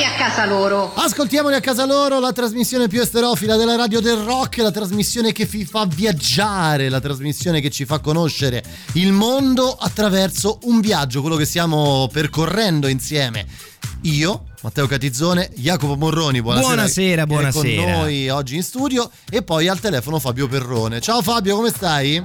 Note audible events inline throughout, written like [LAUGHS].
ascoltamoli a casa loro. Ascoltiamoli a casa loro, la trasmissione più esterofila della radio del rock, la trasmissione che vi fa viaggiare, la trasmissione che ci fa conoscere il mondo attraverso un viaggio, quello che stiamo percorrendo insieme. Io, Matteo Catizzone, Jacopo Morroni, buonasera. Buonasera, buonasera. Con noi oggi in studio e poi al telefono Fabio Perrone. Ciao Fabio, come stai?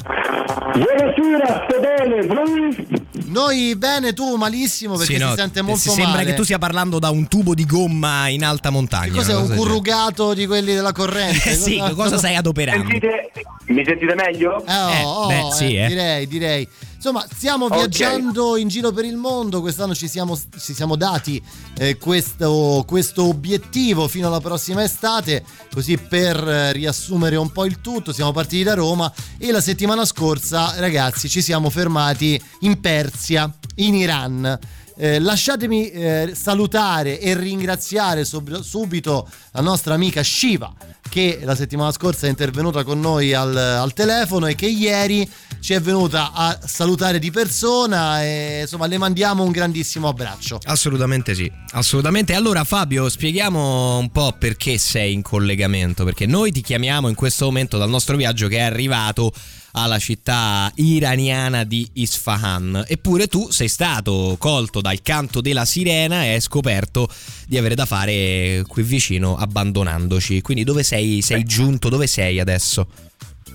Buonasera, sto bene, voi? Noi bene, tu malissimo perché Sì, no, si sente molto si sembra male. che tu stia parlando da un tubo di gomma in alta Che montagna. cos'è una un currugato di quelli della corrente? Eh [LAUGHS] sì, cosa stai adoperando? Sentite, mi sentite meglio? Eh, oh, Eh, oh, beh, sì, eh. direi, direi. Insomma, stiamo Ok. viaggiando in giro per il mondo. Quest'anno ci siamo, ci siamo dati eh, questo, questo obiettivo fino alla prossima estate. Così per eh, riassumere un po' il tutto, siamo partiti da Roma e la settimana scorsa, ragazzi, ci siamo fermati in Persia, in Iran. Eh, lasciatemi eh, salutare e ringraziare sub- subito la nostra amica Shiva che la settimana scorsa è intervenuta con noi al, al telefono e che ieri ci è venuta a salutare di persona e insomma le mandiamo un grandissimo abbraccio. Assolutamente sì, assolutamente. Allora Fabio, spieghiamo un po' perché sei in collegamento, perché noi ti chiamiamo in questo momento dal nostro viaggio che è arrivato alla città iraniana di Isfahan. Eppure tu sei stato colto dal canto della sirena e hai scoperto di avere da fare qui vicino abbandonandoci. Quindi dove sei? Sei giunto? Dove sei adesso?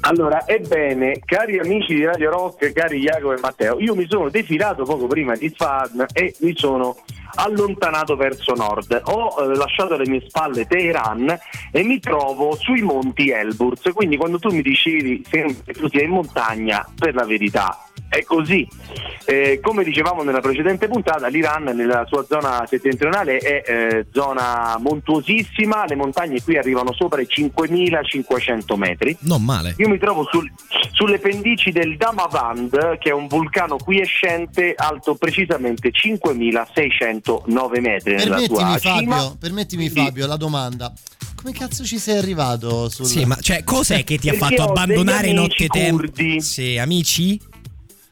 Allora, ebbene, cari amici di Radio Rock, cari Jacopo e Matteo, io mi sono defilato poco prima di Sfan e mi sono allontanato verso nord. Ho eh, lasciato alle mie spalle Teheran e mi trovo sui monti Elburz. Quindi quando tu mi dicevi che tu sia in montagna, per la verità è così. Eh, come dicevamo nella precedente puntata, l'Iran nella sua zona settentrionale è eh, zona montuosissima, le montagne qui arrivano sopra i 5500 metri. Non male. Io mi trovo sul- sulle pendici del Damavand, che è un vulcano quiescente alto precisamente 5609 metri nella Permettimi sua Fabio, cima. permettimi Sì. Fabio la domanda. Come cazzo ci sei arrivato sul Sì, ma cioè, cos'è che ti ha fatto abbandonare notte tempo? Sì, amici?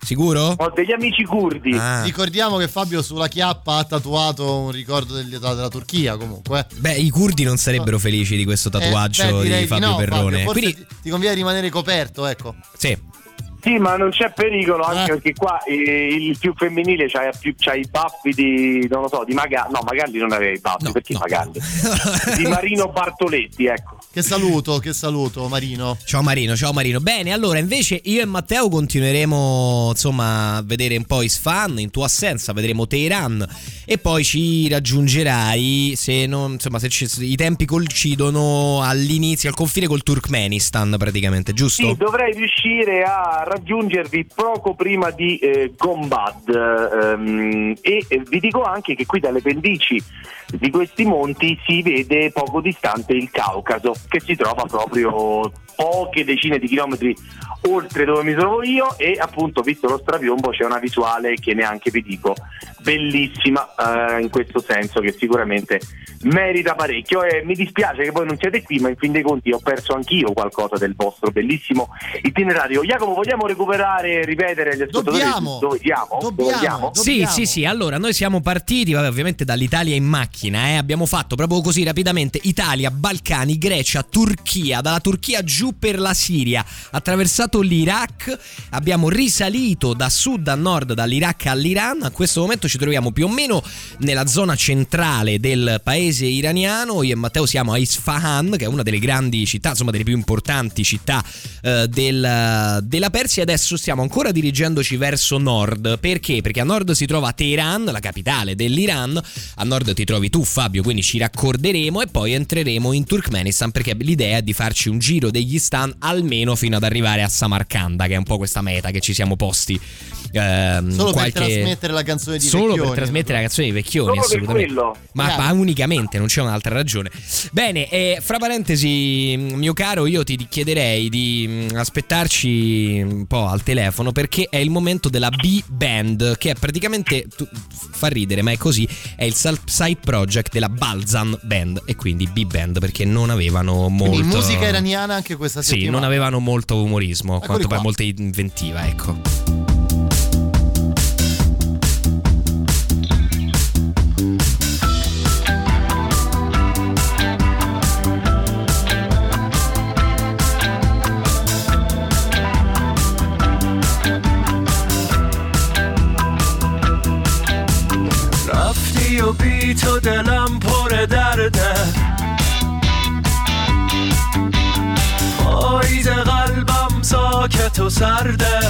Sicuro? Ho degli amici curdi. Ah. Ricordiamo che Fabio sulla chiappa ha tatuato un ricordo del- della Turchia comunque. eh. Beh, i curdi non sarebbero felici di questo tatuaggio Eh, beh, di Fabio no, Perrone. Forse Quindi, ti, ti conviene rimanere coperto, ecco. sì. Sì, ma non c'è pericolo anche Eh. perché qua eh, il più femminile c'ha, più, c'ha i baffi di, non lo so, di Magalli. No, Magalli non aveva i baffi, No, perché no. Magalli? [LAUGHS] di Marino Bartoletti, ecco. Che saluto, che saluto Marino. Ciao Marino, ciao Marino. Bene, allora invece io e Matteo continueremo insomma a vedere un po' Isfahan, in tua assenza vedremo Teheran e poi ci raggiungerai se, non, insomma, se ci- i tempi coincidono all'inizio, al confine col Turkmenistan praticamente, giusto? Sì, dovrei riuscire a raggiungervi poco prima di eh, Gombad ehm, e vi dico anche che qui dalle pendici di questi monti si vede poco distante il Caucaso che si trova proprio poche decine di chilometri oltre dove mi trovo io e appunto visto lo strapiombo c'è una visuale che neanche vi dico bellissima eh, in questo senso che sicuramente merita parecchio e mi dispiace che voi non siete qui ma in fin dei conti ho perso anch'io qualcosa del vostro bellissimo itinerario Jacopo vogliamo recuperare e ripetere agli ascoltatori Dobbiamo. dove siamo? Dove Dobbiamo. siamo? Sì, Dobbiamo. sì, sì. Allora, noi siamo partiti, vabbè, ovviamente dall'Italia in macchina, eh. Abbiamo fatto proprio così rapidamente Italia, Balcani, Grecia, Turchia, dalla Turchia giù per la Siria, attraversato l'Iraq, abbiamo risalito da sud a nord, dall'Iraq all'Iran. A questo momento ci troviamo più o meno nella zona centrale del paese iraniano. Io e Matteo siamo a Isfahan, che è una delle grandi città, insomma, delle più importanti città eh, del- della Persia. Adesso stiamo ancora dirigendoci verso nord. Perché? Perché a nord si trova Teheran, la capitale dell'Iran. A nord ti trovi tu, Fabio, quindi ci raccorderemo e poi entreremo in Turkmenistan perché l'idea è di farci un giro degli Kyrgyzstan almeno fino ad arrivare a Samarcanda, che è un po' questa meta che ci siamo posti. ehm, Solo qualche- per trasmettere la canzone di Solo Vecchioni. per trasmettere la canzone di Vecchioni, assolutamente. quello. Ma, ma unicamente, non c'è un'altra ragione. Bene, eh, fra parentesi, mio caro, io ti chiederei di mm, aspettarci un po' al telefono perché è il momento della B-Band, che è praticamente, tu- fa ridere, ma è così, è il side project della Balzan Band e quindi B-Band perché non avevano molto... Quindi musica iraniana anche questa Sì, settimana. non avevano molto umorismo, Eccoli quanto per qua. molta inventiva, ecco. تو دلم پر درده. پاییز قلبم ساکت و سرده.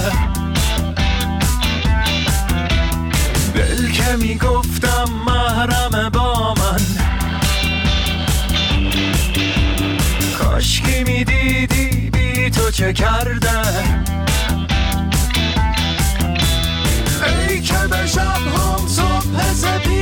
دل که می‌گفتم محرم با من. کاشکی می‌دیدی بی تو چه کرده. ای که به شب هم صبح سپیدی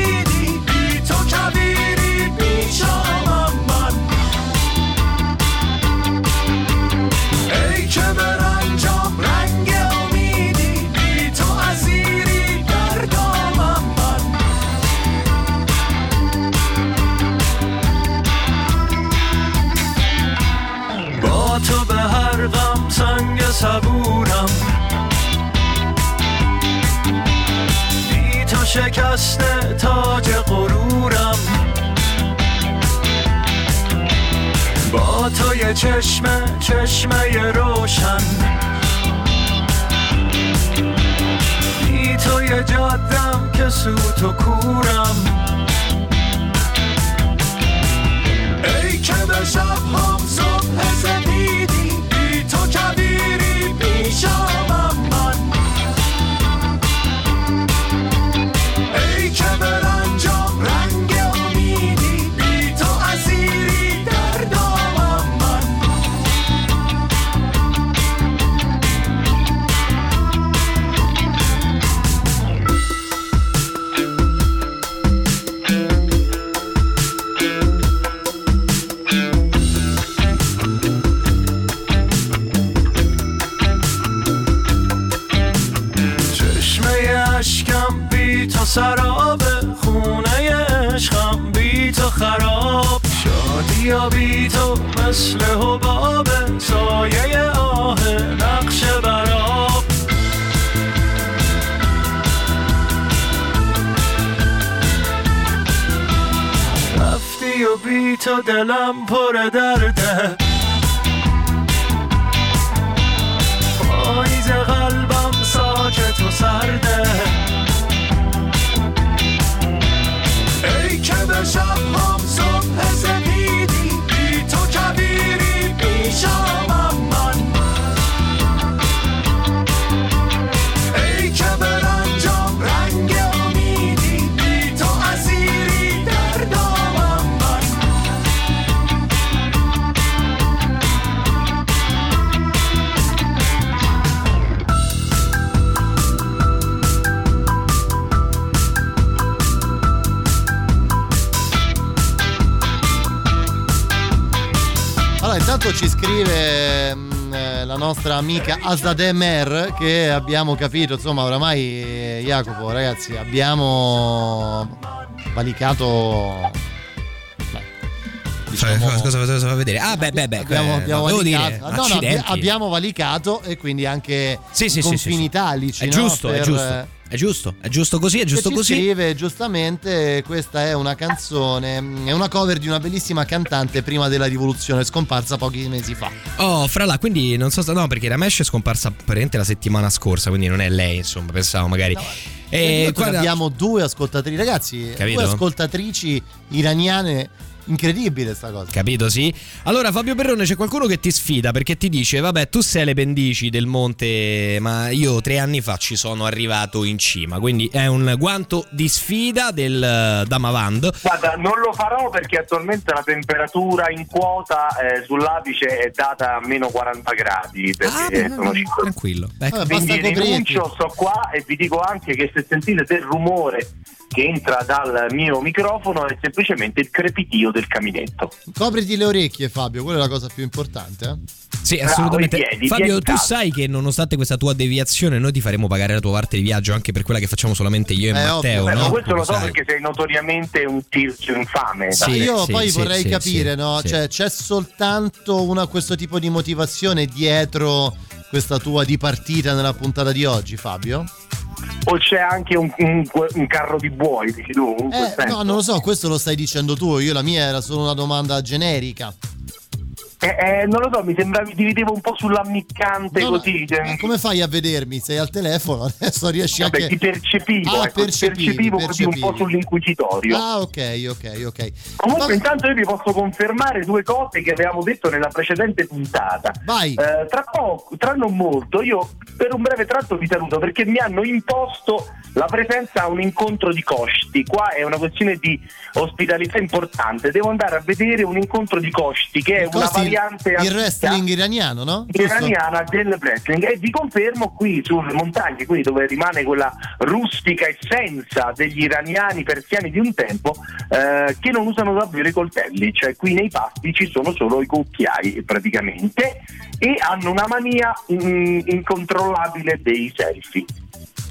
شکسته تاج غرورم. با تو یه چشمه چشمه روشن. بی تو یه جادم که سوت و کورم. ای که به شب هم صبح سپیدی بی تو کبیری بی مثل حباب سایه آه نقش براب رفتی و بی تو دلم پر درده. Scrive mm, eh, la nostra amica Azademer che abbiamo capito, insomma, oramai eh, Jacopo, ragazzi, abbiamo valicato beh, diciamo- Cosa, cosa, cosa fa vedere? Ah, beh, beh, beh. abbiamo, abbiamo valicato, no, no, abbiamo valicato e quindi anche Sì, sì, sì, confini sì, sì. italici. È no? giusto, è Per, giusto. È giusto, è giusto così, è giusto così. scrive giustamente questa è una canzone è una cover di una bellissima cantante prima della rivoluzione scomparsa pochi mesi fa Oh, fra là, quindi non so, no, perché Ramesh è scomparsa praticamente la settimana scorsa, quindi non è lei, insomma, pensavo magari. E Eh, guarda, abbiamo due ascoltatrici ragazzi Capito? due ascoltatrici iraniane incredibile sta cosa. Capito, sì? Allora, Fabio Perrone, c'è qualcuno che ti sfida perché ti dice: Vabbè, tu sei le pendici del monte, ma io tre anni fa ci sono arrivato in cima. Quindi è un guanto di sfida del eh, Damavand. Guarda, non lo farò perché attualmente la temperatura in quota eh, sull'apice è data a meno 40 gradi. Perché Ah, sono cinque- tranquillo. Beh, Vabbè, Quindi rinuncio, sto qua e vi dico anche che se sentite del rumore che entra dal mio microfono è semplicemente il crepitio del caminetto. Copriti le orecchie, Fabio, quella è la cosa più importante. eh. Sì, Bravo, assolutamente. i piedi, Fabio, tu sai che nonostante questa tua deviazione, noi ti faremo pagare la tua parte di viaggio anche per quella che facciamo solamente io e Eh, Matteo. ovvio. No? ma questo lo so sai. perché sei notoriamente un tirchio infame. Sì. Io poi sì, vorrei sì, capire, sì, no? sì. Cioè, c'è soltanto una, questo tipo di motivazione dietro questa tua dipartita nella puntata di oggi, Fabio? O c'è anche un, un- un carro di buoi, dici tu? Eh, no, non lo so, questo lo stai dicendo tu. Io la mia era solo una domanda generica. Eh, eh, non lo so, mi sembravi ti vedevo un po' sull'ammiccante No, no, così. cioè- ma come fai a vedermi? Sei al telefono, [LAUGHS] adesso riesci Vabbè, anche. ti percepivo, Ah, ecco, ti percepivi, percepivo così un po' sull'inquisitorio. Ah, ok, ok, ok. Comunque Vabbè, intanto io vi posso confermare due cose che avevamo detto nella precedente puntata. Vai. Eh, tra poco, tra non molto, io per un breve tratto vi saluto perché mi hanno imposto la presenza a un incontro di costi. Qua è una questione di ospitalità importante. Devo andare a vedere un incontro di costi che è una variante il wrestling iraniano, no? Giusto? iraniana del wrestling e vi confermo qui sulle montagne, quindi dove rimane quella rustica essenza degli iraniani persiani di un tempo, eh, che non usano davvero i coltelli, cioè qui nei pasti ci sono solo i cucchiai praticamente e hanno una mania mm, incontrollabile dei selfie.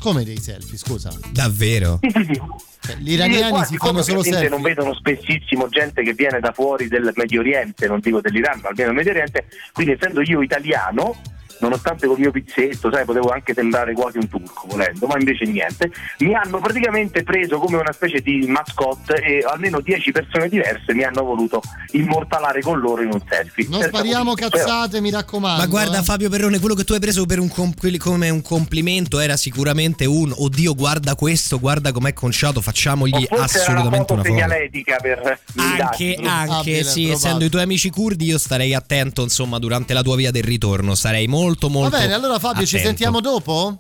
Come dei selfie, scusa. Davvero? Sì, sì, sì. Cioè, Gli iraniani Qua, si siccome fanno solo selfie. non vedono spessissimo gente che viene da fuori del Medio Oriente, non dico dell'Iran, ma almeno del Medio Oriente, quindi essendo io italiano, nonostante col mio pizzetto, sai, potevo anche sembrare quasi un turco volendo, ma invece niente, mi hanno praticamente preso come una specie di mascotte e almeno 10 persone diverse mi hanno voluto immortalare con loro in un selfie. Non Senza spariamo motivo, però- cazzate, mi raccomando. Ma guarda eh. Fabio Perrone, quello che tu hai preso per un compli- come un complimento era sicuramente un oddio guarda questo, guarda com'è conciato, facciamogli forse era la assolutamente foto una foto. segnaletica per Anche, anche Probabile, sì, essendo i tuoi amici curdi, io starei attento, insomma, durante la tua via del ritorno. Sarei molto, molto. Va bene, allora Fabio, ci attento. sentiamo dopo?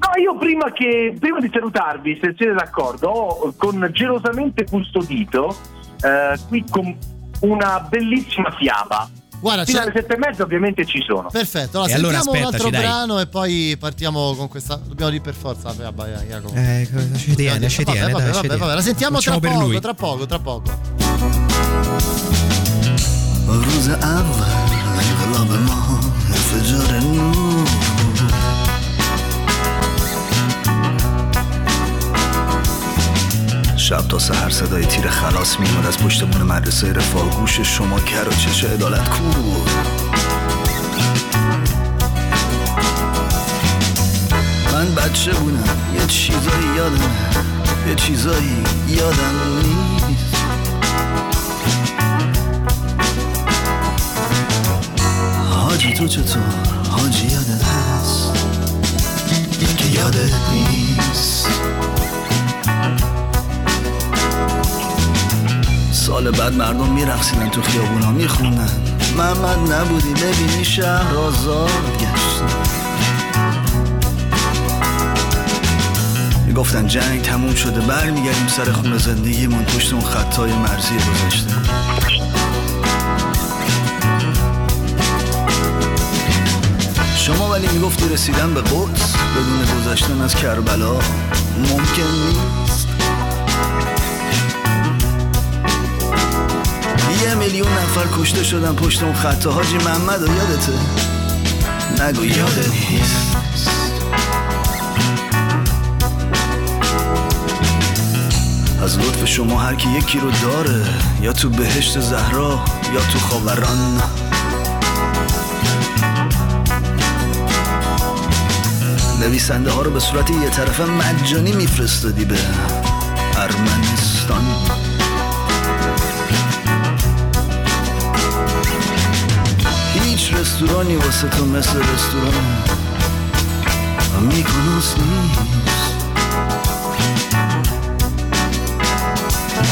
No, io prima, che, prima di salutarvi, se siete d'accordo, ho con gelosamente custodito eh, qui con una bellissima fiaba. Guarda, Fino alle sette e mezza ovviamente ci sono. Perfetto, allora E allora sentiamo un altro dai. brano e poi partiamo con questa. Dobbiamo dire per forza. Vabbè, vabbè, Jacopo. Eh, ci tiene, ci Vabbè, tiene, vabbè, dai, ci vabbè, vabbè, la sentiamo tra Facciamo per poco, lui. tra poco, tra poco. نور شب تا سحر صدای تیر خلاص میومد از پشت بون مدرسه رفاه. گوش شما کر و چه عدالت کور. من بچه بودم یه چیزایی یادم یه چیزایی یادم نیست. حاجی تو چطور؟ حاجی یادت هست؟ که یادت نیست. سال بعد مردم میرقصیدن تو خیابونا میخوندن. محمد نبودی ببینی شهر آزاد گشت می‌گفتن جنگ تموم شده برمیگردیم سر خونه زندگیمون پشت اون خطای مرزی گذاشته شما ولی می‌گفتی رسیدن به قدس بدون گذشتن از کربلا ممکن نیست. یه میلیون نفر کشته شدن پشت اون خط. حاجی محمد و یادته؟ نگو یادت نیست. از لطف شما هر کی یکی رو داره یا تو بهشت زهرا یا تو خاوران. نویسنده ها رو به صورت یه طرفه مجانی میفرستادی به ارمنستان. هیچ رستورانی واسه تو مثل رستوران میکنوس نیست.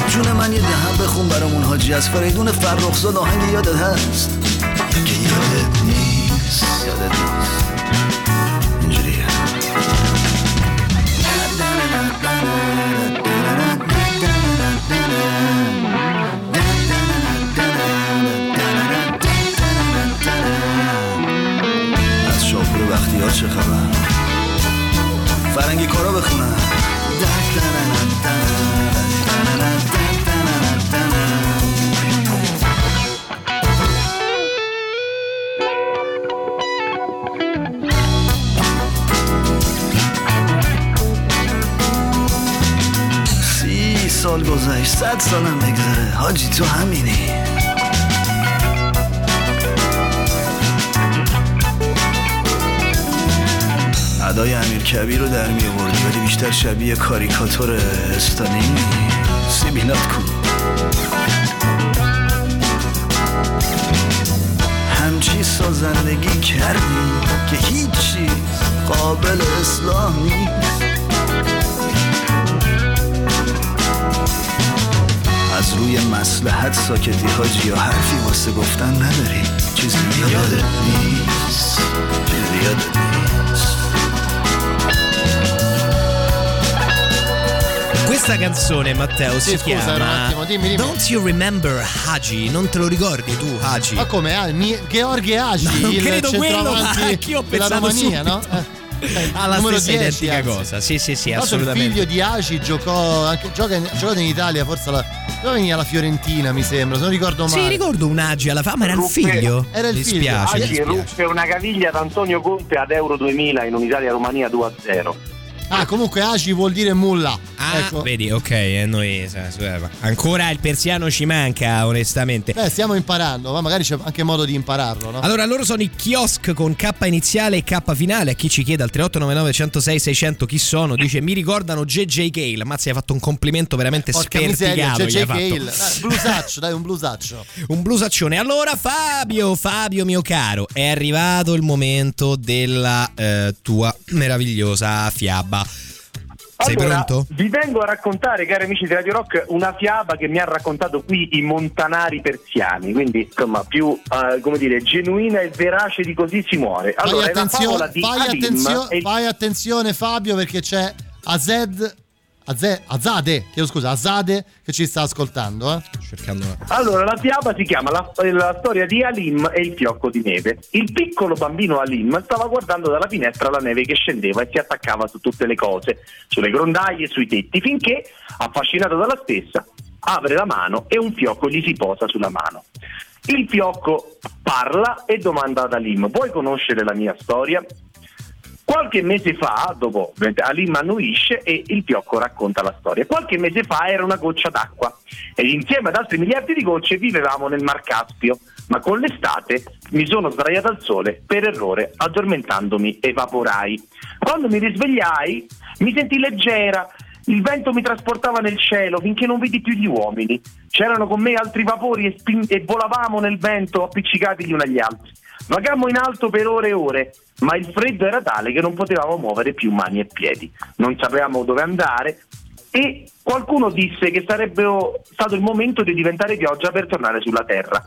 جون من یه دهم بخون برامون حاجی از فریدون فرخزاد آهنگ یادت هست؟ که یادت نیست یادت نیست. بختیار چه خبر؟ فرنگی کارا بخونم سال گذشت صد سالم بگذره. حاجی تو همینی. ادای امیر کبیر رو در می آوردی ولی بیشتر شبیه کاریکاتور استالینی سیبیلات کن همچی سازندگی کردی که هیچ چیز قابل اصلاح نیست. از روی مسلحت ساکتی حاجی یا حرفی واسه گفتن نداری. چیزی یادت نیست. چیزی یادت نیست. Questa canzone, Matteo, Sì, si scusa, un chiama attimo, dimmi, dimmi. Don't You Remember Haji? Non te lo ricordi tu, Haji? Ma come? Ah, mi- George Agi, Non il credo quello, [LAUGHS] ma anch'io ho della pensato Romania, subito. no? [LAUGHS] Eh, Ha la numero stessa 10, identica anzi. cosa. Sì, sì, sì, assolutamente. Il figlio di Agi giocò anche, gioca in, giocato in Italia, forse alla, dove veniva la Fiorentina, mi sembra, se non ricordo male. Sì, ricordo un Agi alla fama, era il figlio. Era il mi figlio. Spiace, dispiace. ruppe una caviglia ad Antonio Conte ad Euro 2000 in un'Italia-Romania 2-0. Ah, comunque Agi vuol dire mulla. Ah, ecco. vedi, ok, e noi sa- ancora il persiano ci manca, onestamente. Beh, stiamo imparando, ma magari c'è anche modo di impararlo, no? Allora, loro sono i kiosk con K iniziale e K finale. A chi ci chiede al 3899 106 600 chi sono, dice mi ricordano JJ Gale. Mazzi, hai fatto un complimento veramente Porca miseria, sperticato. c'è gli hai J. fatto. Gale. Dai, blusaccio, dai, un blusaccio. [LAUGHS] Un blusaccione. Allora, Fabio, Fabio mio caro, è arrivato il momento della eh, tua meravigliosa fiaba. Sei allora, pronto? Vi vengo a raccontare, cari amici di Radio Rock, una fiaba che mi ha raccontato qui i montanari persiani, quindi insomma più eh, come dire, genuina e verace di così si muore. Allora, fai, è la favola attenzione, di fai, attenzio- e fai attenzione Fabio perché c'è Azed, Aze- Azade, chiedo scusa, Azade che ci sta ascoltando. Eh? Cercando. Allora, la fiaba si chiama la, la storia di Alim e il fiocco di neve. Il piccolo bambino Alim stava guardando dalla finestra la neve che scendeva e si attaccava su tutte le cose, sulle grondaie e sui tetti, finché, affascinato dalla stessa, apre la mano e un fiocco gli si posa sulla mano. Il fiocco parla e domanda ad Alim: Vuoi conoscere la mia storia? Qualche mese fa, dopo Alim annuisce e il fiocco racconta la storia. Qualche mese fa era una goccia d'acqua ed insieme ad altri miliardi di gocce vivevamo nel Mar Caspio, ma con l'estate mi sono sdraiato al sole per errore, addormentandomi evaporai. Quando mi risvegliai mi sentii leggera, il vento mi trasportava nel cielo finché non vidi più gli uomini. C'erano con me altri vapori e, spin- e volavamo nel vento appiccicati gli uni agli altri. Vagammo in alto per ore e ore, ma il freddo era tale che non potevamo muovere più mani e piedi. Non sapevamo dove andare e qualcuno disse che sarebbe stato il momento di diventare pioggia per tornare sulla terra.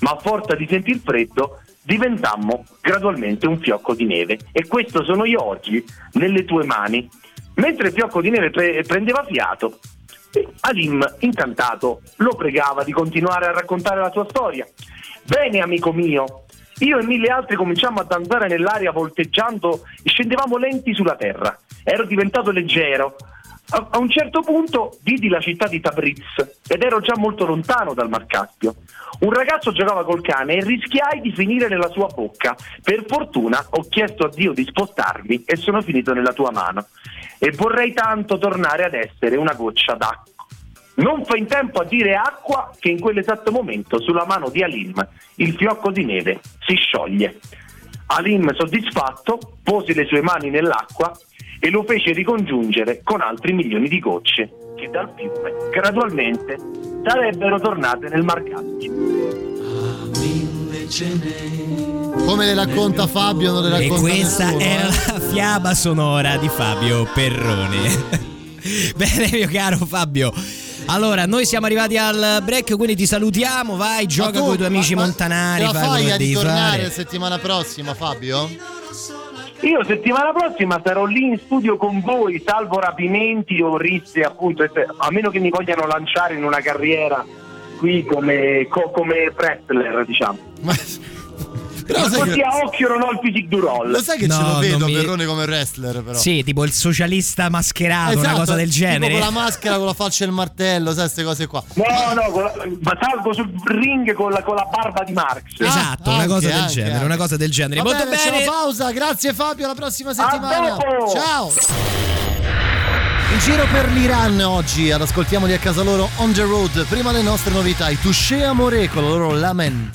Ma a forza di sentir freddo diventammo gradualmente un fiocco di neve e questo sono io oggi nelle tue mani. Mentre il fiocco di neve pre- prendeva fiato, Alim, incantato, lo pregava di continuare a raccontare la sua storia. Bene, amico mio, io e mille altri cominciammo a danzare nell'aria volteggiando e scendevamo lenti sulla terra. Ero diventato leggero. A, a un certo punto vidi la città di Tabriz ed ero già molto lontano dal Mar Caspio. Un ragazzo giocava col cane e rischiai di finire nella sua bocca. Per fortuna ho chiesto a Dio di spostarmi e sono finito nella tua mano. E vorrei tanto tornare ad essere una goccia d'acqua. Non fa in tempo a dire acqua che in quell'esatto momento sulla mano di Alim il fiocco di neve si scioglie. Alim, soddisfatto, pose le sue mani nell'acqua e lo fece ricongiungere con altri milioni di gocce che dal fiume gradualmente sarebbero tornate nel Mar Caspio. Come le racconta Fabio, non le E racconta questa nessuno, era eh? la fiaba sonora di Fabio Perrone. [LAUGHS] Bene, mio caro Fabio. Allora, noi siamo arrivati al break, quindi ti salutiamo. Vai, gioca Ma tu- con i tuoi amici ma- ma montanari. La fai fai a ritornare fare. la settimana prossima, Fabio? Io settimana prossima sarò lì in studio con voi, salvo rapimenti o risse appunto, e a meno che mi vogliano lanciare in una carriera qui come, co- come wrestler, diciamo. Però sai Così che, a occhio non ho il physique du roll. lo sai che No, ce lo vedo mi- Perrone come wrestler però. Sì, tipo il socialista mascherato, una Esatto, cosa del tipo genere. con la maschera, con la faccia e il martello, sai queste cose qua. No, no, con la- ma salgo sul ring con la, con la barba di Marx. Esatto, Ah, una anche, cosa del anche, genere, anche. una cosa del genere. Va Molto bene, c'è bene. la pausa. Grazie Fabio, alla prossima settimana. Ciao. In giro per l'Iran oggi, ad ascoltiamoli a casa loro on the road. Prima le nostre novità, i Touché Amore con la loro Lament.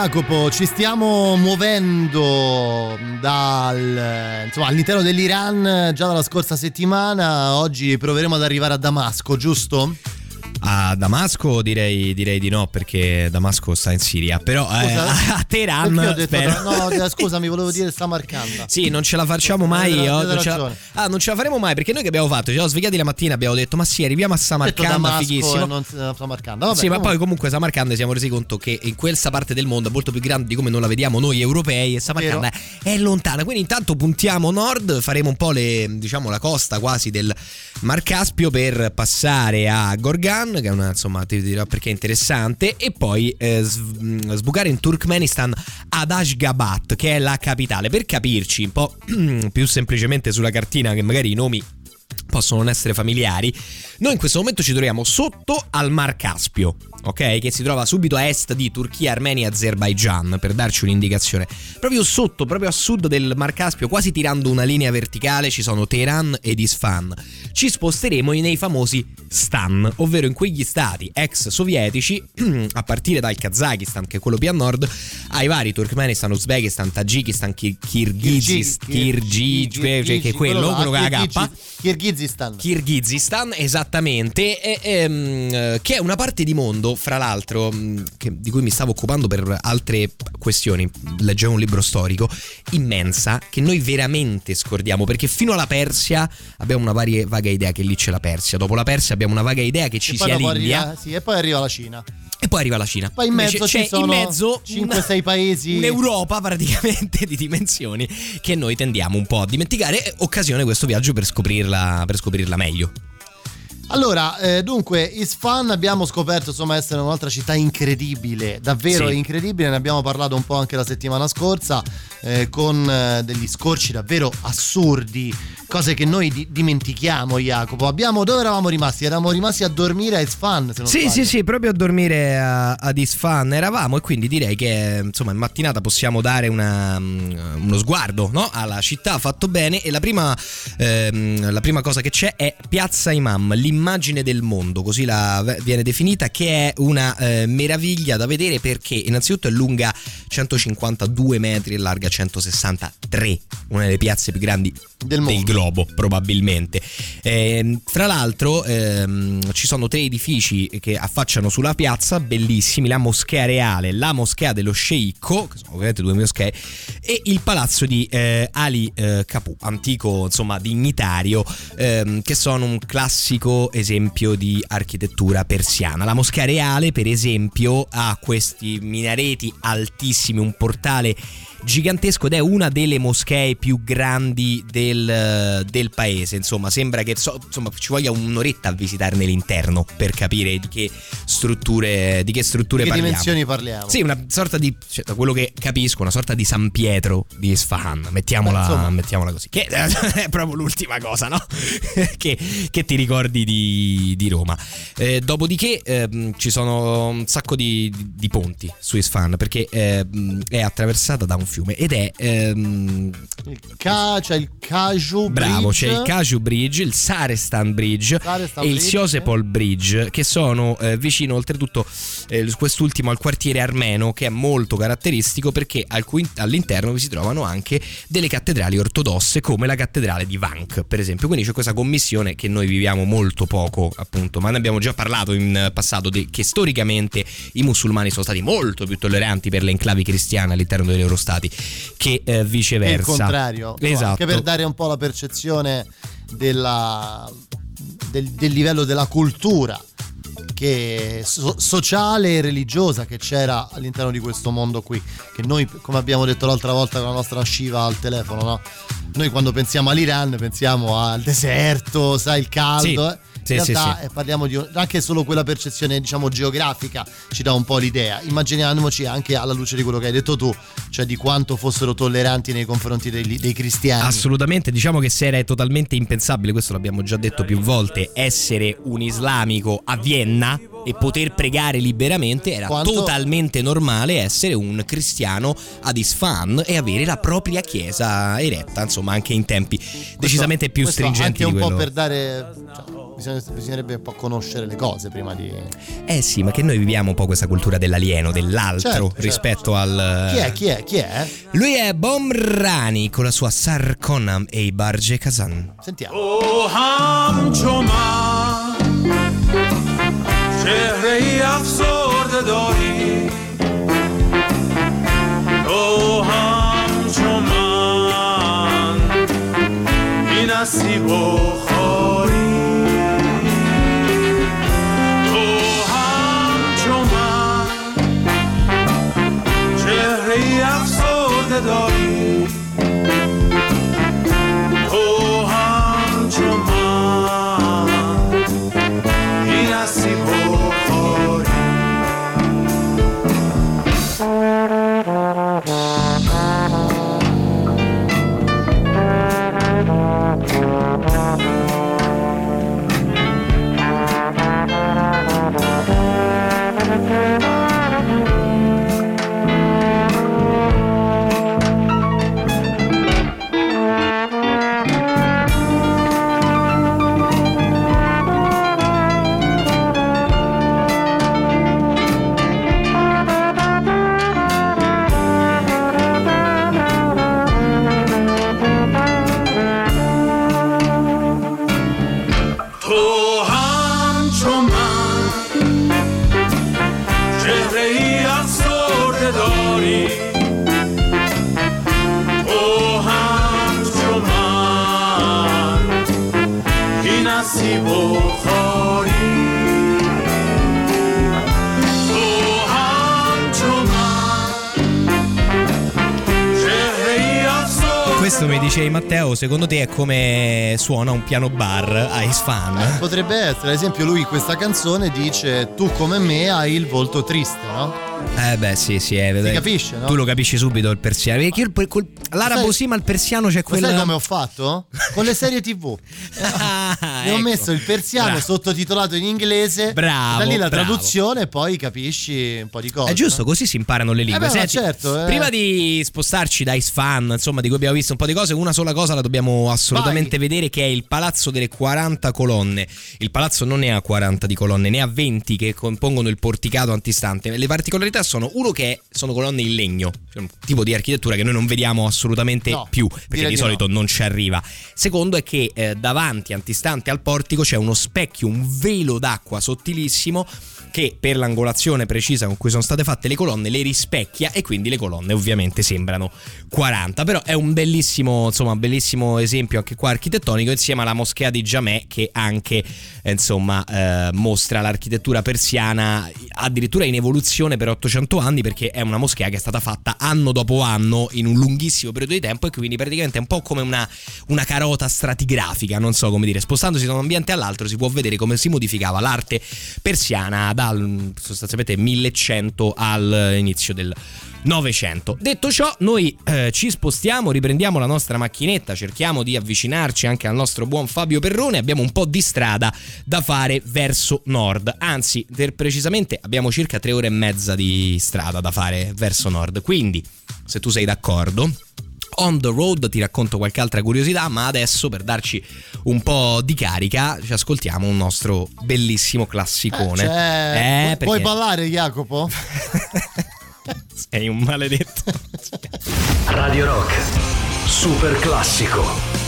Jacopo, ci stiamo muovendo dal, insomma, all'interno dell'Iran già dalla scorsa settimana, oggi proveremo ad arrivare a Damasco, giusto? A Damasco direi, direi di no perché Damasco sta in Siria, però eh, Scusa? [LAUGHS] a Teheran detto, no, [LAUGHS] eh, scusami, volevo dire Samarcanda. Sì, non ce la facciamo mai. Avete oh, avete non ce la-. Ah, non ce la faremo mai perché noi che abbiamo fatto? Ci siamo svegliati la mattina e abbiamo detto: Ma sì, arriviamo a Samarcanda, fighissimo. non eh, Samarcanda. Vabbè, sì, ma comunque- poi comunque Samarcanda siamo resi conto che in questa parte del mondo è molto più grande di come non la vediamo noi europei e Samarcanda è lontana. Quindi intanto puntiamo nord, faremo un po' le, diciamo, la costa quasi del Mar Caspio per passare a Gorgan, che è una, insomma, ti dirò perché è interessante, e poi eh, mh, sbucare in Turkmenistan ad Ashgabat, che è la capitale. Per capirci un po' [CLEARS THROAT] più semplicemente sulla cartina, che magari i nomi possono non essere familiari, noi in questo momento ci troviamo sotto al Mar Caspio, ok? Che si trova subito a est di Turchia, Armenia e Azerbaijan, per darci un'indicazione. Proprio sotto, proprio a sud del Mar Caspio, quasi tirando una linea verticale, ci sono Teheran ed Isfahan. Ci sposteremo nei famosi stan, ovvero in quegli stati ex sovietici, [CLEARS THROAT] a partire dal Kazakistan, che è quello più a nord, ai vari Turkmenistan, Uzbekistan, Tagikistan, Kir- Kirghizistan, Kirghizistan, cioè che è quello, quello che ha la K. Kirghizistan. Kirghizistan, esattamente, e- ehm, che è una parte di mondo, fra l'altro, mh, che- di cui mi stavo occupando per altre questioni, leggevo un libro storico, immensa, che noi veramente scordiamo, perché fino alla Persia abbiamo una varie- vaga idea che lì c'è la Persia, dopo la Persia abbiamo una vaga idea che ci E sia l'India arriva- sì, e poi arriva la Cina. E poi arriva la Cina. Poi in mezzo Invece ci c'è sono in mezzo 5-6 paesi. Un'Europa praticamente di dimensioni che noi tendiamo un po' a dimenticare. Occasione questo viaggio per scoprirla, per scoprirla meglio. Allora, eh, dunque, Isfahan abbiamo scoperto insomma essere un'altra città incredibile, davvero Sì. incredibile, ne abbiamo parlato un po' anche la settimana scorsa, eh, con eh, degli scorci davvero assurdi, cose che noi di- dimentichiamo Jacopo. Abbiamo, dove eravamo rimasti? Eravamo rimasti a dormire a Isfahan, se non Sì, sbaglio. sì, sì, proprio a dormire a- ad Isfahan eravamo e quindi direi che insomma in mattinata possiamo dare una, mm, uno sguardo no? alla città, fatto bene e la prima, ehm, la prima cosa che c'è è Piazza Imam, l'immagine del mondo, così la viene definita, che è una eh, meraviglia da vedere perché innanzitutto è lunga 152 metri e larga 163, una delle piazze più grandi Del mondo. globo probabilmente. Ehm, fra l'altro ehm, ci sono tre edifici che affacciano sulla piazza, bellissimi, la moschea reale, la moschea dello sceicco, che sono ovviamente due moschee, e il palazzo di eh, Ali eh, Capu, antico insomma dignitario, ehm, che sono un classico esempio di architettura persiana. La moschea reale per esempio ha questi minareti altissimi, un portale gigantesco ed è una delle moschee più grandi del, del paese. Insomma, sembra che so- insomma, ci voglia un'oretta a visitarne l'interno per capire di che strutture, di che strutture Di che parliamo. dimensioni parliamo? Sì, una sorta di, cioè, da quello che capisco, una sorta di San Pietro di Isfahan, mettiamola, Beh, mettiamola così. Che [LAUGHS] è proprio l'ultima cosa, no? [LAUGHS] che, che ti ricordi di, di Roma. Eh, dopodiché ehm, ci sono un sacco di, di- ponti su Isfahan perché ehm, è attraversata da un fiume ed è... ehm, Il Ka- c'è il Bravo, Bridge. c'è il Kaju Bridge, il Sarestan Bridge Sarestan e il. Siosepol Bridge, che sono eh, vicino oltretutto eh, quest'ultimo al quartiere armeno, che è molto caratteristico perché al cui- all'interno vi si trovano anche delle cattedrali ortodosse, come la cattedrale di Vank, per esempio. Quindi c'è questa commissione che noi viviamo molto poco, appunto, ma ne abbiamo già parlato in passato, di- che storicamente i musulmani sono stati molto più tolleranti per le enclavi cristiane all'interno dei loro stati che eh, Che viceversa. il contrario. Esatto. Anche per dare un po' la percezione della- del, del livello della cultura che so- sociale e religiosa che c'era all'interno di questo mondo qui. Che noi, come abbiamo detto l'altra volta con la nostra sciva al telefono, no? Noi quando pensiamo all'Iran pensiamo al deserto, sai, il caldo. Sì. eh. Sì, In sì, realtà sì. eh, parliamo di anche solo quella percezione, diciamo, geografica ci dà un po' l'idea. Immaginiamoci anche alla luce di quello che hai detto tu, cioè di quanto fossero tolleranti nei confronti dei, dei cristiani. Assolutamente, diciamo che se era totalmente impensabile, questo l'abbiamo già detto più volte, essere un islamico a Vienna e poter pregare liberamente, era Quanto- totalmente normale essere un cristiano ad Isfahan e avere la propria chiesa eretta, insomma anche in tempi decisamente più Questo stringenti Anche un di po' per dare. cioè, bisogna- bisognerebbe un po' conoscere le cose prima di. Eh sì, ma che noi viviamo un po' questa cultura dell'alieno, dell'altro Certo, certo. rispetto al... Chi è? Chi è? Chi è? Lui è Bomrani con la sua Sarkonam e i Barge Kazan. Sentiamo. او همچومن چهره ای افسرده داری تو همچومن بی نصیب و Oh. Matteo, secondo te è come suona un piano bar Ice Fan? Potrebbe essere, ad esempio, lui questa canzone dice: Tu come me hai il volto triste, no? Eh beh sì sì, eh, Si capisce, no? Tu lo capisci subito il persiano. Perché quel- quel- l'arabo sì, ma il persiano c'è Ma quella... sai come ho fatto? Con le serie TV. [LAUGHS] Ah, Ne ho ecco. messo il persiano Bravo. sottotitolato in inglese. Bravo, Da lì la bravo. traduzione e poi capisci un po' di cose. È giusto, no? così si imparano le lingue. Eh beh, Senti, certo, eh. Prima di spostarci da Ice Fan, insomma, di cui abbiamo visto un po' di cose, una sola cosa la dobbiamo assolutamente vedere che è il Palazzo delle 40 colonne. Il palazzo non ne ha 40 di colonne, ne ha 20 che compongono il porticato antistante. Le particolarità sono uno che sono colonne in legno, cioè un tipo di architettura che noi non vediamo assolutamente No, più, perché di solito no. non ci arriva. Secondo è che eh, davanti, antistante al portico, c'è uno specchio, un velo d'acqua sottilissimo che per l'angolazione precisa con cui sono state fatte le colonne le rispecchia e quindi le colonne ovviamente sembrano 40 però è un bellissimo insomma bellissimo esempio anche qua architettonico insieme alla moschea di Jamè che anche eh, insomma eh, mostra l'architettura persiana addirittura in evoluzione per 800 anni perché è una moschea che è stata fatta anno dopo anno in un lunghissimo periodo di tempo e quindi praticamente è un po' come una, una carota stratigrafica non so come dire. Spostandosi da un ambiente all'altro si può vedere come si modificava l'arte persiana dal sostanzialmente 1100 all'inizio del Novecento. Detto ciò, noi eh, ci spostiamo, riprendiamo la nostra macchinetta, cerchiamo di avvicinarci anche al nostro buon Fabio Perrone. Abbiamo un po' di strada da fare verso nord. Anzi, per precisamente abbiamo circa tre ore e mezza di strada da fare verso nord. Quindi, se tu sei d'accordo. On the road ti racconto qualche altra curiosità, ma adesso per darci un po' di carica ci ascoltiamo un nostro bellissimo classicone. Cioè, Eh, pu- Puoi perché- ballare, Jacopo? [LAUGHS] Sei un maledetto. Radio Rock, super classico.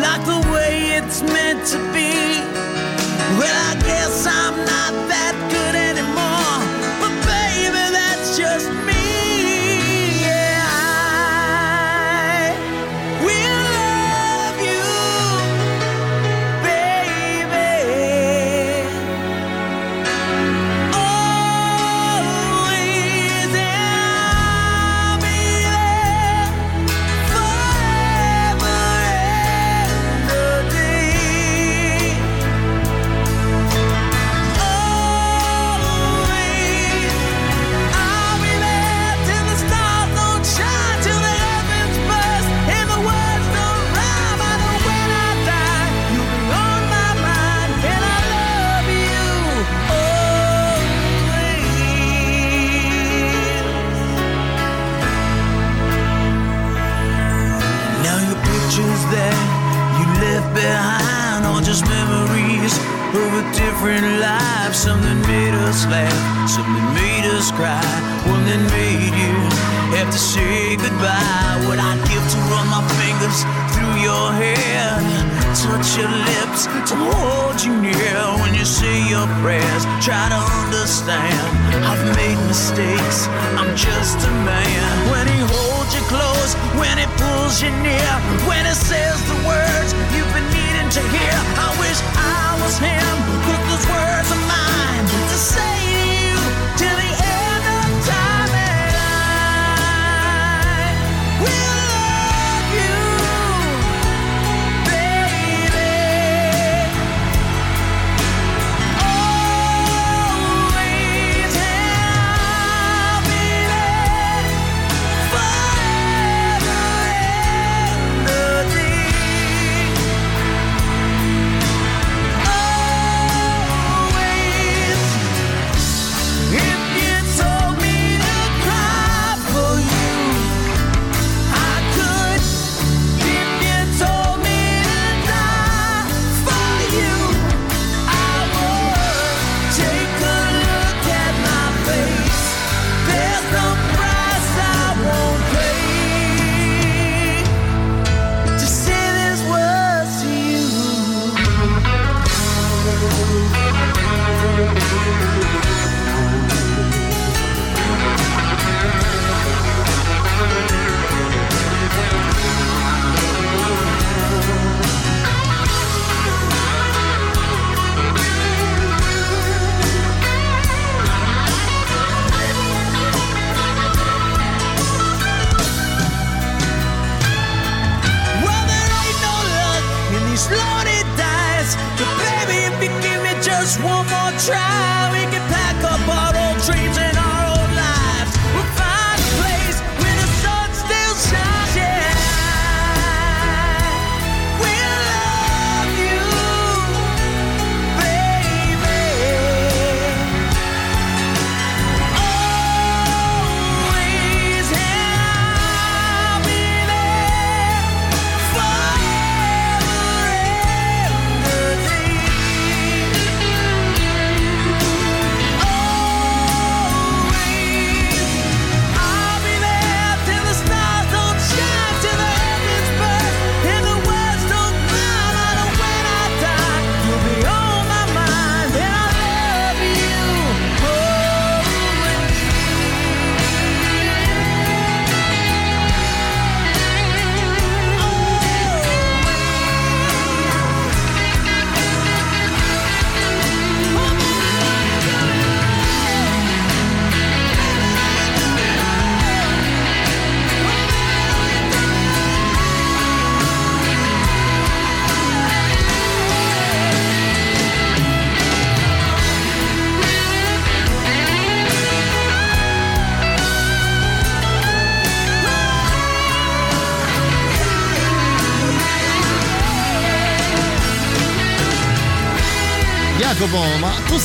like the way it's meant to be. Well, I guess I'm not that good different life. Something made us laugh, something made us cry, one that made you have to say goodbye. What I'd give to run my fingers through your hair, touch your lips, to hold you near when you say your prayers. Try to understand, I've made mistakes, I'm just a man. When he holds you close, when he pulls you near, when he says the words you've been needing to hear. I wish I was him, but those words are mine to say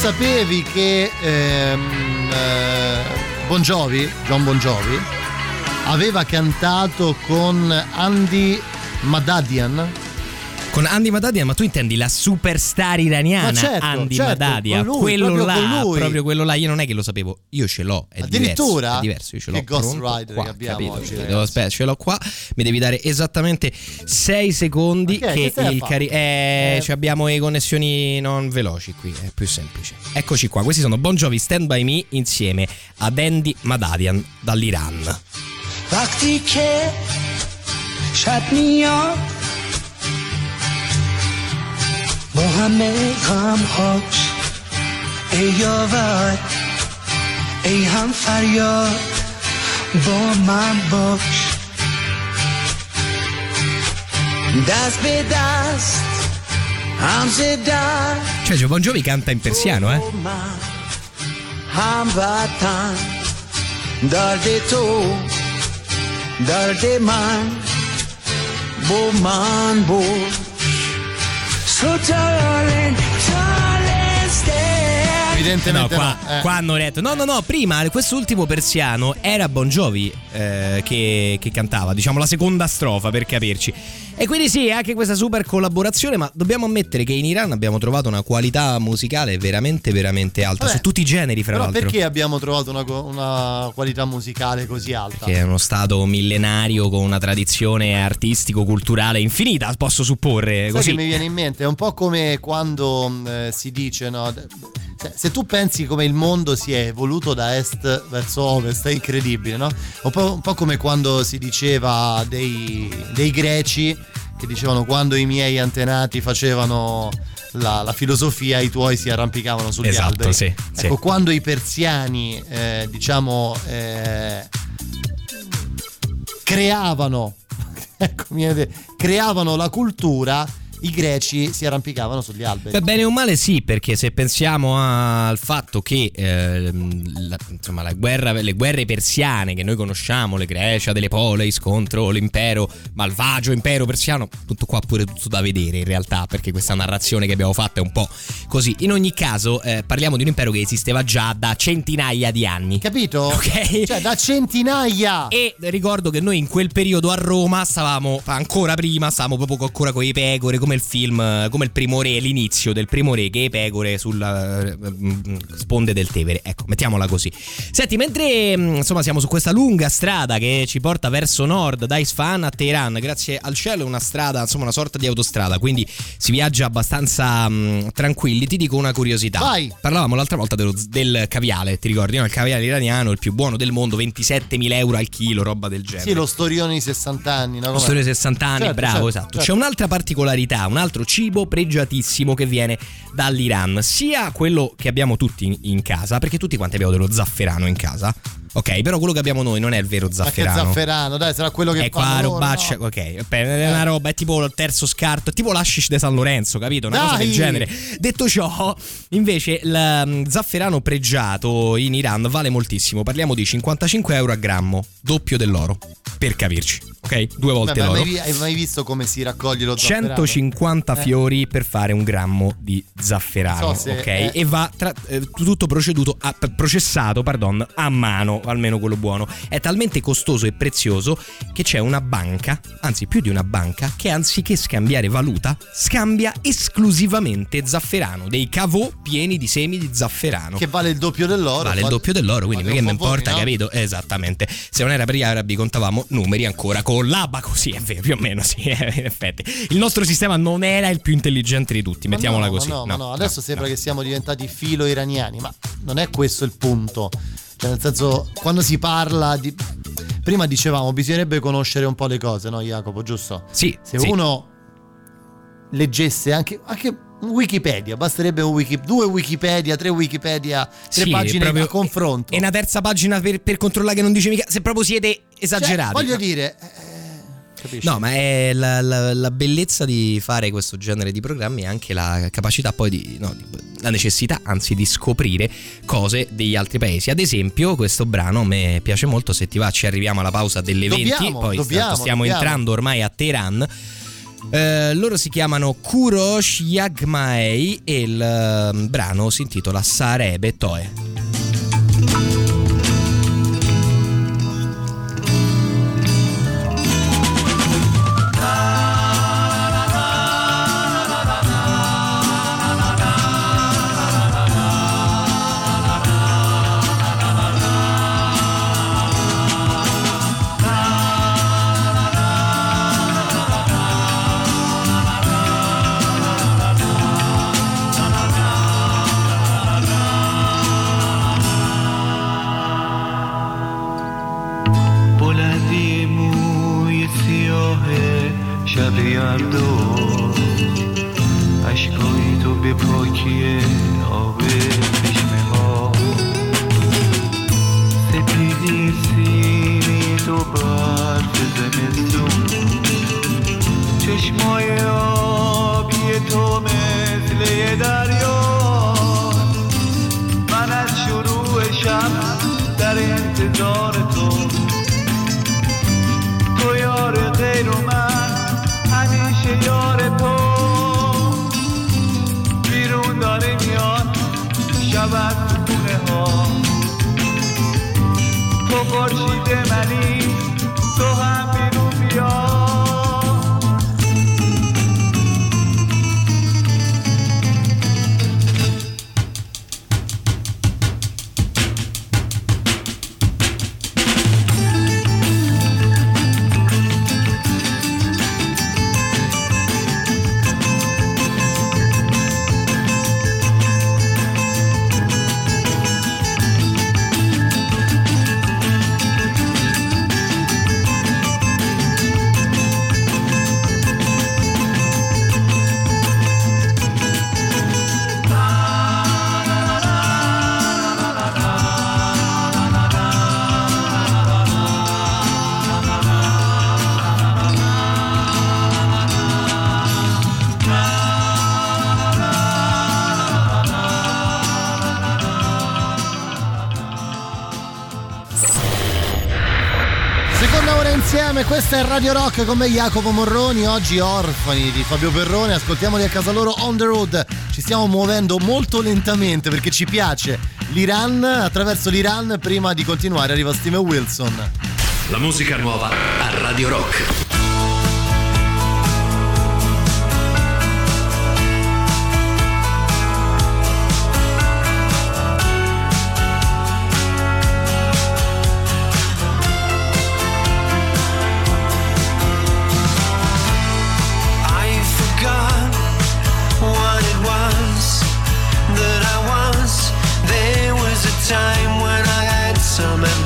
sapevi che ehm, eh, Bon Jovi, John Bon Jovi, aveva cantato con Andy Madadian? Con Andy Madadia, ma tu intendi la superstar iraniana certo, Andy certo, Madadia? lui, quello proprio là, proprio quello là, io non è che lo sapevo, io ce l'ho, è Addirittura? diverso, è diverso, io ce l'ho Che Ghost Rider qua, che abbiamo capito? oggi, Devo- aspetta, ce l'ho qua, mi devi dare esattamente 6 secondi Ma che? Che il cari- eh, Eh. ci abbiamo le connessioni non veloci qui, è più semplice. Eccoci qua, questi sono Bon Jovi Stand By Me insieme ad Andy Madadian dall'Iran. با همه غم هاش ای یاور ای هم فریاد با من باش. دست به دست هم زدن Cioè, Gio Bon Jovi canta in persiano, eh? من هموطن. درد تو درد من با من بود Evidentemente no, no. qua, eh. qua hanno detto no no no prima quest'ultimo persiano era Bon Jovi eh, che, che cantava diciamo la seconda strofa per capirci e quindi sì anche questa super collaborazione ma dobbiamo ammettere che in Iran abbiamo trovato una qualità musicale veramente veramente alta Vabbè, su tutti i generi fra Però l'altro perché abbiamo trovato una, una qualità musicale così alta? che è uno stato millenario con una tradizione artistico-culturale infinita, posso supporre. Sai Così. mi viene in mente? È un po' come quando eh, si dice, no? Se, se tu pensi come il mondo si è evoluto da est verso ovest, è incredibile, no? Un po', un po' come quando si diceva dei, dei greci che dicevano quando i miei antenati facevano la, la filosofia, i tuoi si arrampicavano sugli Esatto, alberi. sì, sì. Ecco, quando i persiani, eh, diciamo, eh, creavano, [LAUGHS] ecco, creavano la cultura, i greci si arrampicavano sugli alberi. Beh, bene o male sì, perché se pensiamo al fatto che ehm, la, insomma, la guerra, le guerre persiane che noi conosciamo, le Grecia delle Poleis contro l'impero malvagio, impero persiano, tutto qua pure tutto da vedere in realtà, perché questa narrazione che abbiamo fatto è un po' così. In ogni caso eh, parliamo di un impero che esisteva già da centinaia di anni. Capito? [LAUGHS] Ok. Cioè, da centinaia! E ricordo che noi in quel periodo a Roma stavamo, ancora prima, stavamo proprio ancora con i pecore, come il film, come il primo re, l'inizio del primo re che pecore sulla eh, sponde del Tevere. Ecco, mettiamola così. Senti, mentre mm, insomma siamo su questa lunga strada che ci porta verso nord, da Isfahan a Teheran, grazie al cielo è una strada, insomma una sorta di autostrada, quindi si viaggia abbastanza mm, tranquilli. Ti dico una curiosità. Vai. Parlavamo l'altra volta dello- del caviale, ti ricordi? no? Il caviale iraniano, il più buono del mondo, 27.000 euro al chilo, roba del genere. Sì, lo storione di 60 anni, no? Lo Com'è? storia 60 anni, Certo, bravo, certo, esatto. certo. C'è un'altra particolarità un altro cibo pregiatissimo che viene dall'Iran, sia quello che abbiamo tutti in casa, perché tutti quanti abbiamo dello zafferano in casa. Ok, però quello che abbiamo noi non è il vero Ma che zafferano. zafferano, dai, sarà quello che È qua loro, robaccia, no? ok, è una roba, è tipo il terzo scarto, tipo l'ashish de San Lorenzo, capito? Una cosa Dai! del genere. Detto ciò, invece il mm, zafferano pregiato in Iran vale moltissimo, parliamo di 55 euro a grammo, doppio dell'oro, per capirci, ok? Due volte Beh, l'oro. hai mai, hai mai visto come si raccoglie lo zafferano? 150 Eh. fiori per fare un grammo di zafferano, So se- ok? eh. E va tra- eh, tutto proceduto a- processato, pardon, a mano, almeno quello buono. È talmente costoso e prezioso che c'è una banca, anzi più di una banca, che anziché scambiare valuta, scambia esclusivamente zafferano, dei cavò pieni di semi di zafferano. Che vale il doppio dell'oro. Vale il Fate- doppio dell'oro, quindi che mi importa, no? capito? Esattamente. Se non era per gli arabi, contavamo numeri ancora con l'abaco, sì, è vero, più o meno, sì, [LAUGHS] in effetti. Il nostro sistema non era il più intelligente di tutti, Ma mettiamola no, così. ma No, ma No, no, adesso sembra che siamo diventati filo iraniani, ma non è questo il punto. Cioè, nel senso, quando si parla di. Prima dicevamo, bisognerebbe conoscere un po' le cose, no, Jacopo, giusto? Sì, Se sì. uno leggesse anche, anche Wikipedia, basterebbe un wiki, due Wikipedia, tre Wikipedia, tre Sì, pagine proprio- a confronto. E una terza pagina per, per controllare che non dice mica. Se proprio siete esagerati. Cioè, voglio dire, eh, capisci? No, ma è la, la- la bellezza di fare questo genere di programmi è anche la capacità poi di, no, di- la necessità anzi di scoprire cose degli altri paesi. Ad esempio, questo brano a me piace molto. Se ti va, ci arriviamo alla pausa delle 20. Dobbiamo, Poi dobbiamo, stiamo dobbiamo. entrando ormai a Teheran. Eh, loro si chiamano Kurosh Yagmaei e il eh, brano si intitola Sarebe Toe. Questa è Radio Rock con me Jacopo Morroni, oggi orfani di Fabio Perrone, ascoltiamoli a casa loro on the road, ci stiamo muovendo molto lentamente perché ci piace l'Iran, attraverso l'Iran prima di continuare arriva Steve Wilson. La musica nuova a Radio Rock.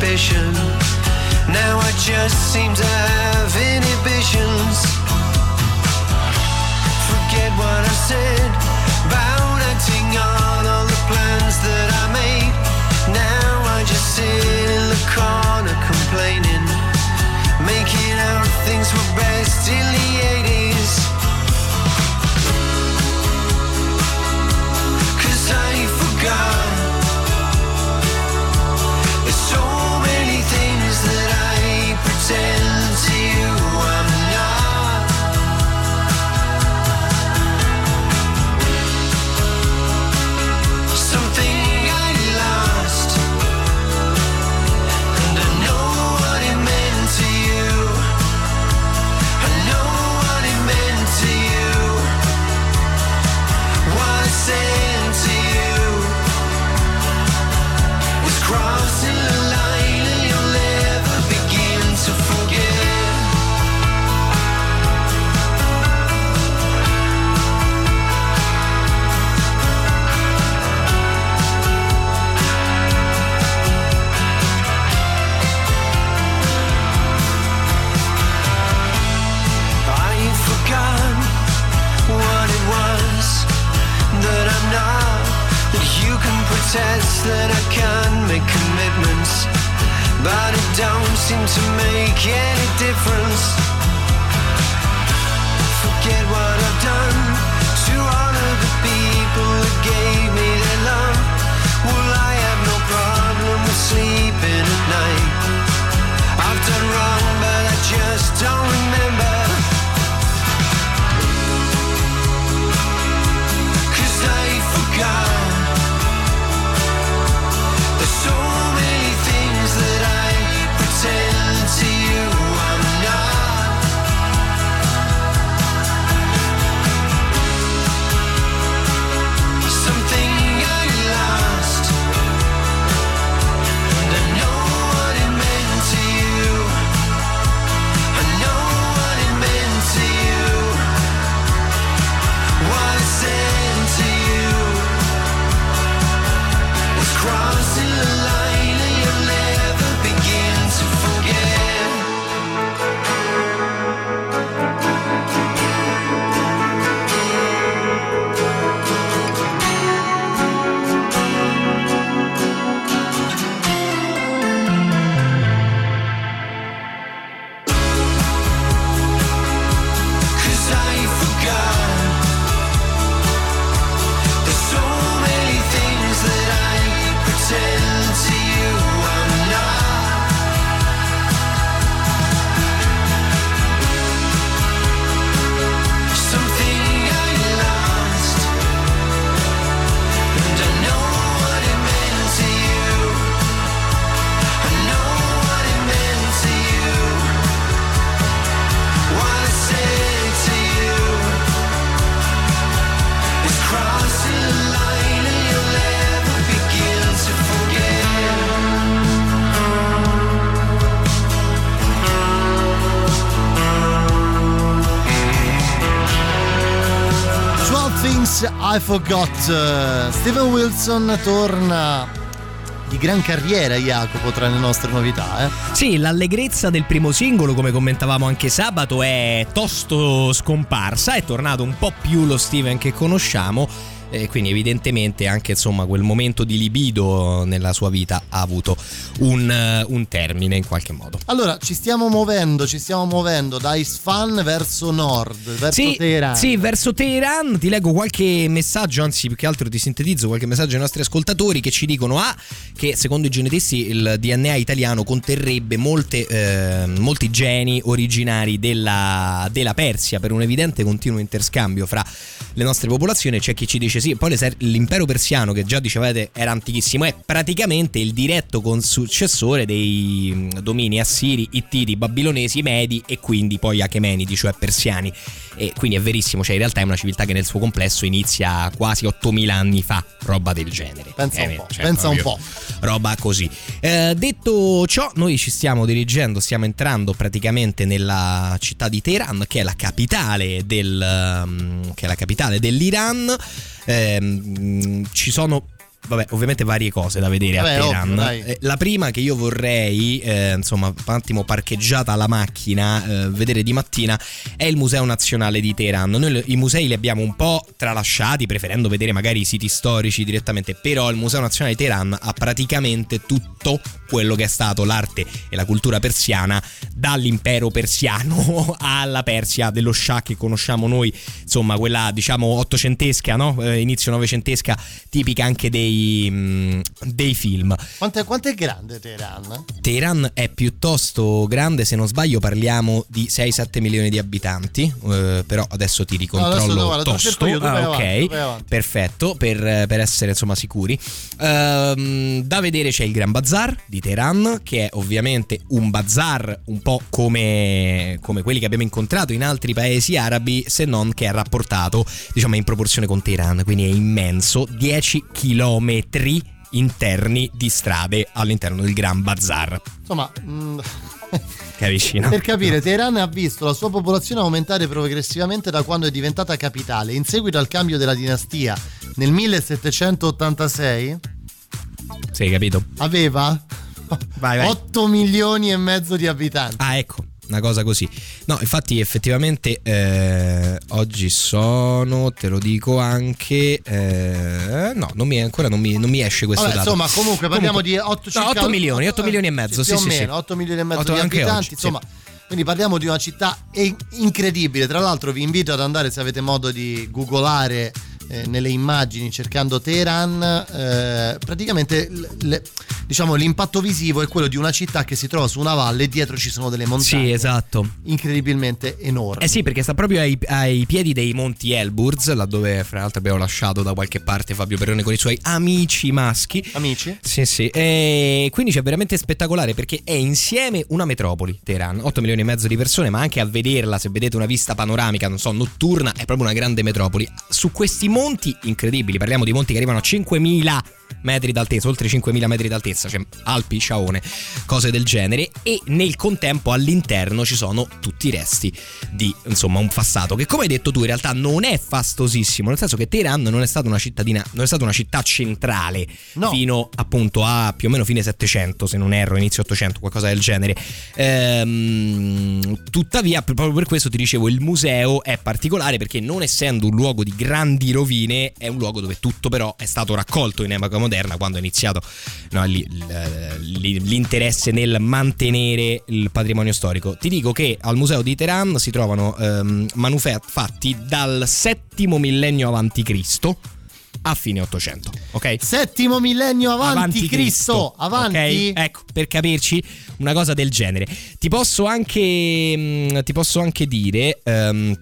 Ambition. Now I just seem to have inhibitions. Forget what I said about acting on all the plans that I made. Now I just sit in the corner complaining, making out things were best in the 80s. Cause I forgot. dancing can protest that I can't make commitments, but it don't seem to make any difference. Forget what I've done to honor the people that gave me I Forgot. Steven Wilson torna di gran carriera, Jacopo, tra le nostre novità. Eh? Sì, l'allegrezza del primo singolo, come commentavamo anche sabato, è tosto scomparsa, è tornato un po' più lo Steven che conosciamo. E quindi evidentemente anche insomma quel momento di libido nella sua vita ha avuto un, un termine in qualche modo. Allora, ci stiamo muovendo, ci stiamo muovendo da Isfahan verso nord, verso Sì, Teheran. sì, verso Teheran ti leggo qualche messaggio, anzi più che altro ti sintetizzo qualche messaggio ai nostri ascoltatori che ci dicono ah, che secondo i genetisti il DNA italiano conterrebbe molte, eh, molti geni originari della, della Persia per un evidente continuo interscambio fra le nostre popolazioni. C'è chi ci dice sì, poi l'impero persiano che già dicevate era antichissimo, è praticamente il diretto successore dei domini assiri, ittiti, babilonesi, medi e quindi poi achemenidi, cioè persiani. E quindi è verissimo, cioè in realtà è una civiltà che nel suo complesso inizia quasi 8000 anni fa, roba del genere. Pensa un Eh, po', cioè, pensa un po'. Roba così. Eh, detto ciò, noi ci stiamo dirigendo, stiamo entrando praticamente nella città di Teheran, che è la capitale, del, ehm, che è la capitale dell'Iran. Ehm, ci sono vabbè, ovviamente varie cose da vedere Vabbè, a Teheran. ovvio. Eh, la prima che io vorrei, eh, insomma, un attimo parcheggiata la macchina, eh, vedere di mattina è il Museo Nazionale di Teheran. Noi i musei li abbiamo un po' tralasciati, preferendo vedere magari i siti storici direttamente, però il Museo Nazionale di Teheran ha praticamente tutto quello che è stato l'arte e la cultura persiana dall'impero persiano [LAUGHS] alla Persia dello Shah che conosciamo noi, insomma, quella diciamo ottocentesca, no? Eh, inizio novecentesca, tipica anche dei, mm, dei film. Quanto è, quanto è grande Teheran? Teheran è piuttosto grande, se non sbaglio parliamo di 6-7 milioni di abitanti, eh, però adesso ti No, adesso ricontrollo te lo tosto. io, Ah, ok, avanti, perfetto, per, per essere insomma sicuri. Ehm, da vedere c'è il Gran Bazar di Teheran, che è ovviamente un bazar un po' come, come quelli che abbiamo incontrato in altri paesi arabi, se non che è rapportato diciamo in proporzione con Teheran, quindi è immenso, 10 chilometri interni di strade all'interno del Gran Bazar. Insomma, mm, Capisci, no? per capire, Teheran ha visto la sua popolazione aumentare progressivamente da quando è diventata capitale. In seguito al cambio della dinastia nel 1786 Sì, capito. aveva Vai, vai. 8 milioni e mezzo di abitanti. Ah, ecco, una cosa così. No, infatti effettivamente eh, oggi sono, te lo dico anche, eh, no, non mi, ancora non mi, non mi esce questo Vabbè, dato. insomma, comunque parliamo di 8, No, 8 milioni, 8 milioni e mezzo, sì, sì, sì. meno, 8 milioni e mezzo Otto di anche abitanti, oggi, insomma. Quindi parliamo di una città incredibile. Tra l'altro vi invito ad andare se avete modo di googolare eh, nelle immagini cercando Teheran. eh, praticamente le- diciamo l'impatto visivo è quello di una città che si trova su una valle e dietro ci sono delle montagne Sì, esatto. incredibilmente enormi. Eh sì, perché sta proprio ai, ai piedi dei monti Elburz, laddove fra l'altro abbiamo lasciato da qualche parte Fabio Perrone con i suoi amici maschi. Amici? Sì, sì. E quindi c'è veramente spettacolare perché è insieme una metropoli, Teheran, 8 milioni e mezzo di persone, ma anche a vederla, se vedete una vista panoramica, non so, notturna, è proprio una grande metropoli. Su questi monti incredibili, parliamo di monti che arrivano a 5.000 metri d'altezza, oltre 5.000 metri d'altezza, cioè Alpi, Sciaone, cose del genere e nel contempo all'interno ci sono tutti i resti di insomma un passato che come hai detto tu in realtà non è fastosissimo, nel senso che Teheran non è stata una cittadina, non è stata una città centrale No. fino appunto a più o meno fine 700 se non erro, inizio 800, qualcosa del genere. Ehm, tuttavia proprio per questo ti dicevo il museo è particolare perché non essendo un luogo di grandi rovine è un luogo dove tutto però è stato raccolto in epoca moderna quando è iniziato no, l'interesse nel mantenere il patrimonio storico. Ti dico che al museo di Teheran si trovano ehm, manufatti dal settimo millennio avanti Cristo a fine 800, ok? Settimo millennio avanti, Cristo. Avanti. ok? Ecco, per capirci, una cosa del genere. Ti posso anche, mh, ti posso anche dire. ehm,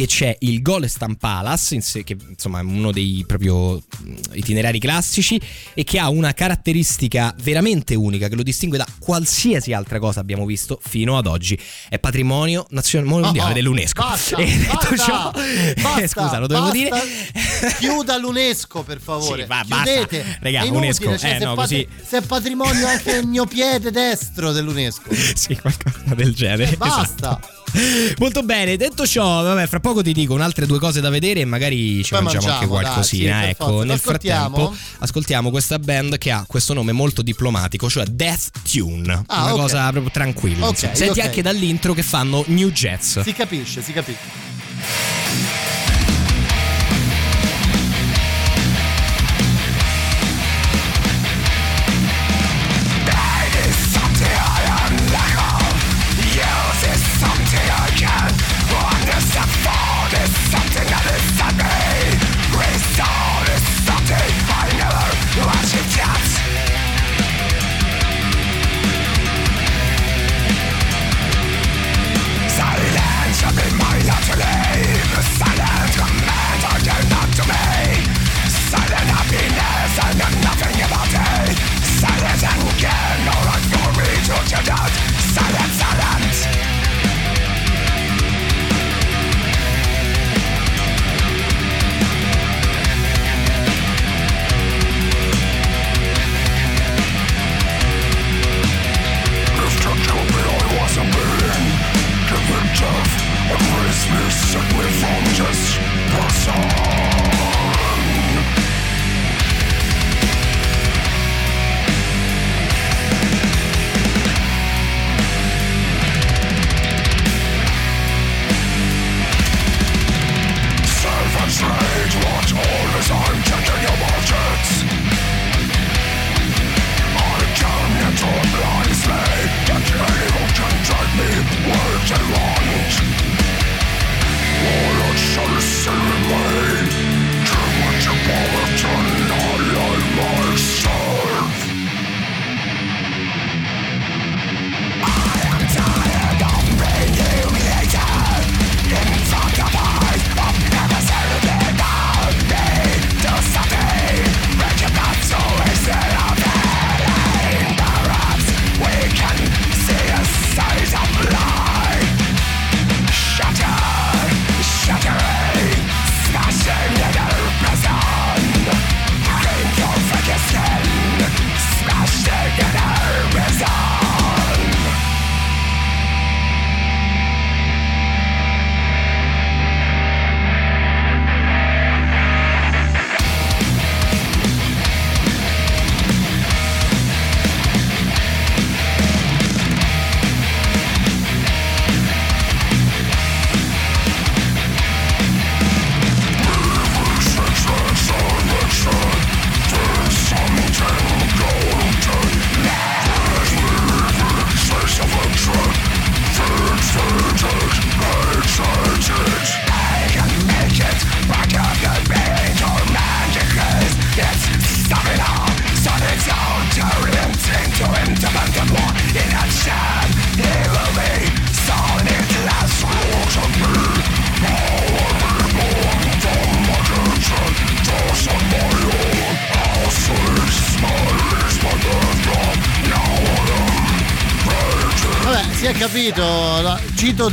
che c'è il Golestan Palace, che insomma è uno dei proprio mh, itinerari classici e che ha una caratteristica veramente unica che lo distingue da qualsiasi altra cosa abbiamo visto fino ad oggi. È patrimonio nazionale mondiale Oh, oh, dell'UNESCO. Basta, [LAUGHS] e detto basta, ciò, basta, eh, scusa, lo basta. dire. Chiuda l'UNESCO per favore. Sì, va, basta. Chiudete. È inutile, UNESCO, cioè, eh, se, no, patri- così- se è patrimonio anche il mio piede destro dell'UNESCO. [LAUGHS] sì, qualcosa del genere. Basta. esatto. [LAUGHS] Molto bene, detto ciò, vabbè, fra poco ti dico altre due cose da vedere e magari ci Poi mangiamo, anche mangiamo, dai, qualcosina. sì, ecco, forza. nel Ascoltiamo? frattempo ascoltiamo questa band che ha questo nome molto diplomatico, cioè Death Tune. Ah, una ok. cosa proprio tranquilla. Ok, insomma. Senti ok. anche dall'intro che fanno New Jazz. Si capisce, si capisce.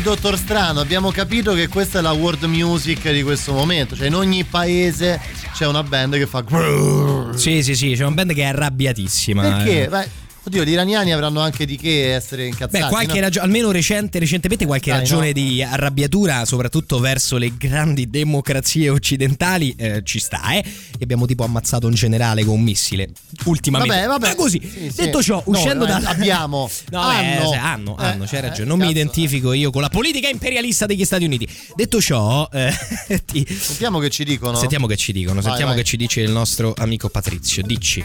Dottor Strano, abbiamo capito che questa è la world music di questo momento, cioè in ogni paese c'è una band che fa Sì, sì, sì, c'è una band che è arrabbiatissima. Perché? Eh. Beh, oddio, gli iraniani avranno anche di che essere incazzati. Beh, qualche no? ragione, almeno recente, recentemente qualche Dai, ragione no. di arrabbiatura, soprattutto verso le grandi democrazie occidentali, eh, ci sta, eh. E abbiamo tipo ammazzato un generale con un missile. Ultimamente. Vabbè, vabbè. Ma così. Sì, sì. Detto ciò, No, uscendo eh, da. abbiamo. [LAUGHS] No, Hanno. eh, hanno, Eh, hanno, c'hai eh, ragione. Non mi cazzo. identifico io con la politica imperialista degli Stati Uniti. Detto ciò, eh, [LAUGHS] ti- Sentiamo che ci dicono. sentiamo che ci dicono, Vai, sentiamo vai. che ci dice il nostro amico Patrizio. Dici.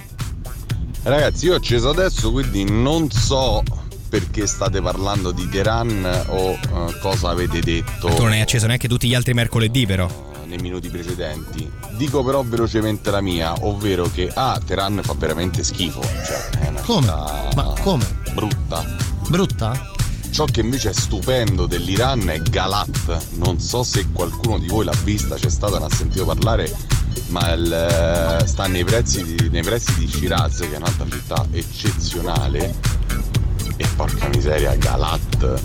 Ragazzi, io ho acceso adesso, quindi non so perché state parlando di Teheran o eh, cosa avete detto Tu non hai acceso neanche tutti gli altri mercoledì, però. eh, nei minuti precedenti. Dico però velocemente la mia, ovvero che ah, Teheran fa veramente schifo, cioè è una Come? Ma come? brutta. Brutta? Ciò che invece è stupendo dell'Iran è Galat. Non so se qualcuno di voi l'ha vista, c'è stata, ne ha sentito parlare, ma il, eh, sta nei pressi, di, nei pressi di Shiraz, che è un'altra città eccezionale. E porca miseria, Galat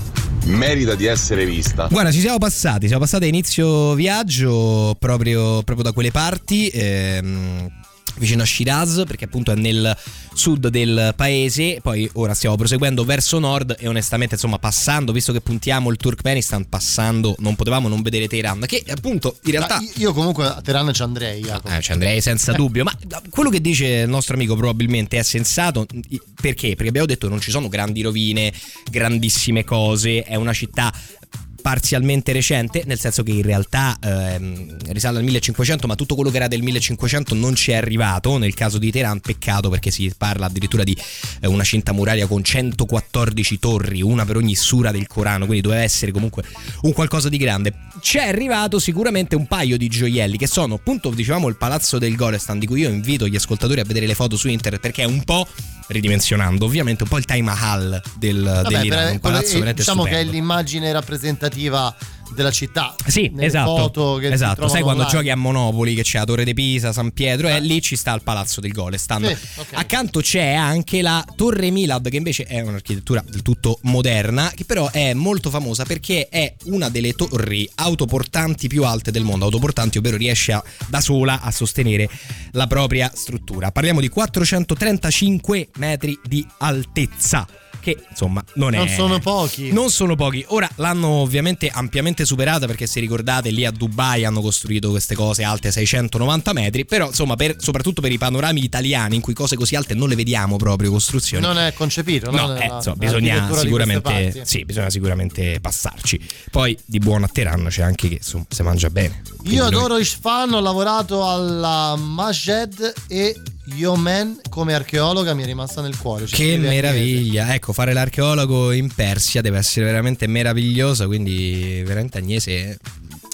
merita di essere vista. Guarda, ci siamo passati, siamo passati a inizio viaggio proprio, proprio da quelle parti. ehm, Vicino a Shiraz, perché appunto è nel sud del paese. Poi ora stiamo proseguendo verso nord. E onestamente, insomma, passando, visto che puntiamo il Turkmenistan, passando, non potevamo non vedere Teheran. Che appunto in realtà. Ma io- comunque a Teheran ci andrei, Jacopo. Eh, ci andrei senza dubbio, ma quello che dice il nostro amico probabilmente è sensato. Perché? Perché abbiamo detto che non ci sono grandi rovine, grandissime cose, è una città parzialmente recente, nel senso che in realtà ehm, risale al 1500, ma tutto quello che era del 1500 non ci è arrivato. Nel caso di Teheran, peccato perché si parla addirittura di eh, una cinta muraria con 114 torri, una per ogni sura del Corano, quindi doveva essere comunque un qualcosa di grande. Ci è arrivato sicuramente un paio di gioielli che sono appunto, dicevamo, il palazzo del Golestan, di cui io invito gli ascoltatori a vedere le foto su internet perché è un po', ridimensionando ovviamente, un po' il Taj Mahal del, Vabbè, dell'Iran, per- un palazzo veramente diciamo che è stupendo. l'immagine rappresentativa della città. Sì, esatto. esatto. Sai quando online. giochi a Monopoli che c'è la Torre di Pisa, San Pietro, e lì ci sta il palazzo del Golestan. Sì, ok. Accanto c'è anche la Torre Milad, che invece è un'architettura del tutto moderna, che però è molto famosa perché è una delle torri autoportanti più alte del mondo. Autoportanti, ovvero riesce a- da sola a sostenere la propria struttura. Parliamo di 435 metri di altezza. Che insomma non è. Non sono pochi. Non sono pochi. Ora l'hanno ovviamente ampiamente superata perché se ricordate lì a Dubai hanno costruito queste cose alte 690 metri, però insomma per- soprattutto per i panorami italiani in cui cose così alte non le vediamo proprio costruzioni. Non è concepito, No, no? eh, Nella- insomma, bisogna sicuramente, sì, bisogna sicuramente passarci. Poi di buono a Teheran c'è anche che insomma si mangia bene. Quindi Io noi- adoro Isfahan, ho lavorato alla Majed e Yomen come archeologa, mi è rimasta nel cuore. Ci Che scrive Agnese. meraviglia, ecco, fare l'archeologo in Persia deve essere veramente meraviglioso, quindi veramente Agnese,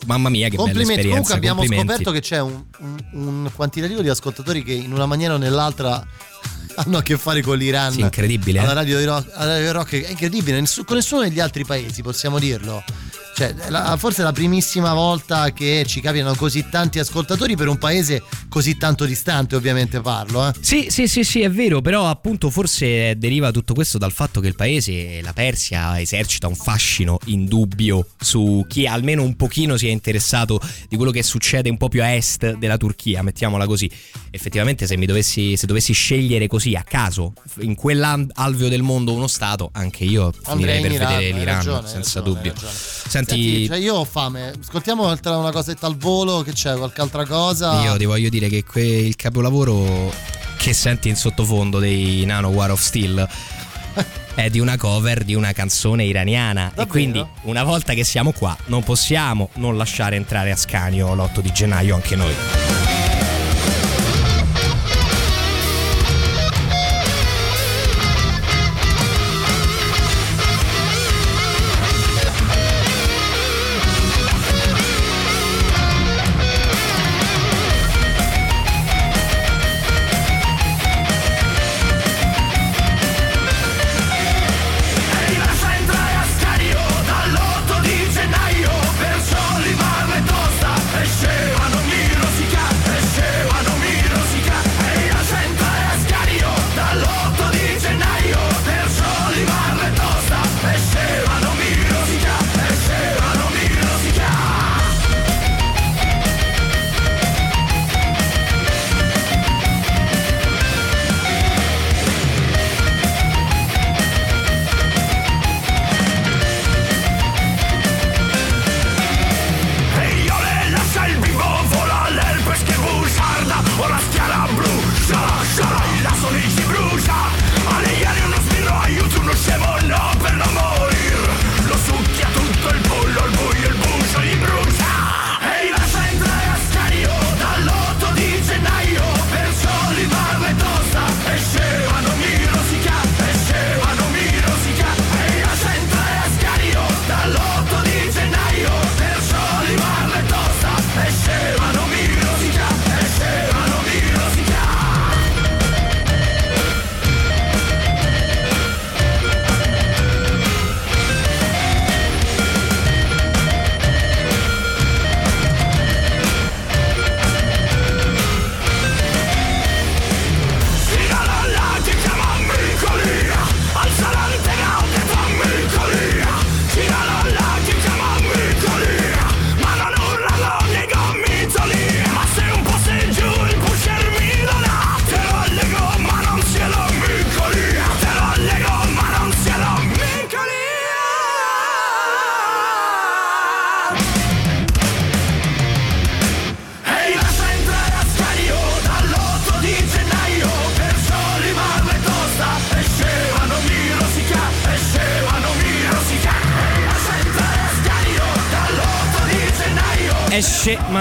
mamma mia che bella Complimenti, esperienza. comunque abbiamo scoperto che c'è un, un- un quantitativo di ascoltatori che in una maniera o nell'altra [LAUGHS] hanno a che fare con l'Iran. Sì, incredibile, eh? Alla radio, di rock, alla radio rock è incredibile, con nessuno degli altri paesi possiamo dirlo. Cioè, la- forse è la primissima volta che ci capitano così tanti ascoltatori per un paese così tanto distante, ovviamente parlo. Eh. Sì, sì, sì, sì, è vero, però appunto forse deriva tutto questo dal fatto che il paese, la Persia, esercita un fascino indubbio su chi almeno un pochino si è interessato di quello che succede un po' più a est della Turchia, mettiamola così. Effettivamente se mi dovessi, se dovessi scegliere così a caso in quell'alveo del mondo uno stato, anche io Andrei finirei per Iran, vedere l'Iran, ragione, senza ragione, dubbio. Senti, cioè io ho fame. Ascoltiamo una cosetta al volo. Che c'è? Qualche altra cosa? Io ti voglio dire che que- il capolavoro che senti in sottofondo dei Nano War of Steel [LAUGHS] è di una cover di una canzone iraniana. Davvero? E quindi, una volta che siamo qua, non possiamo non lasciare entrare a Scanio l'8 di gennaio anche noi.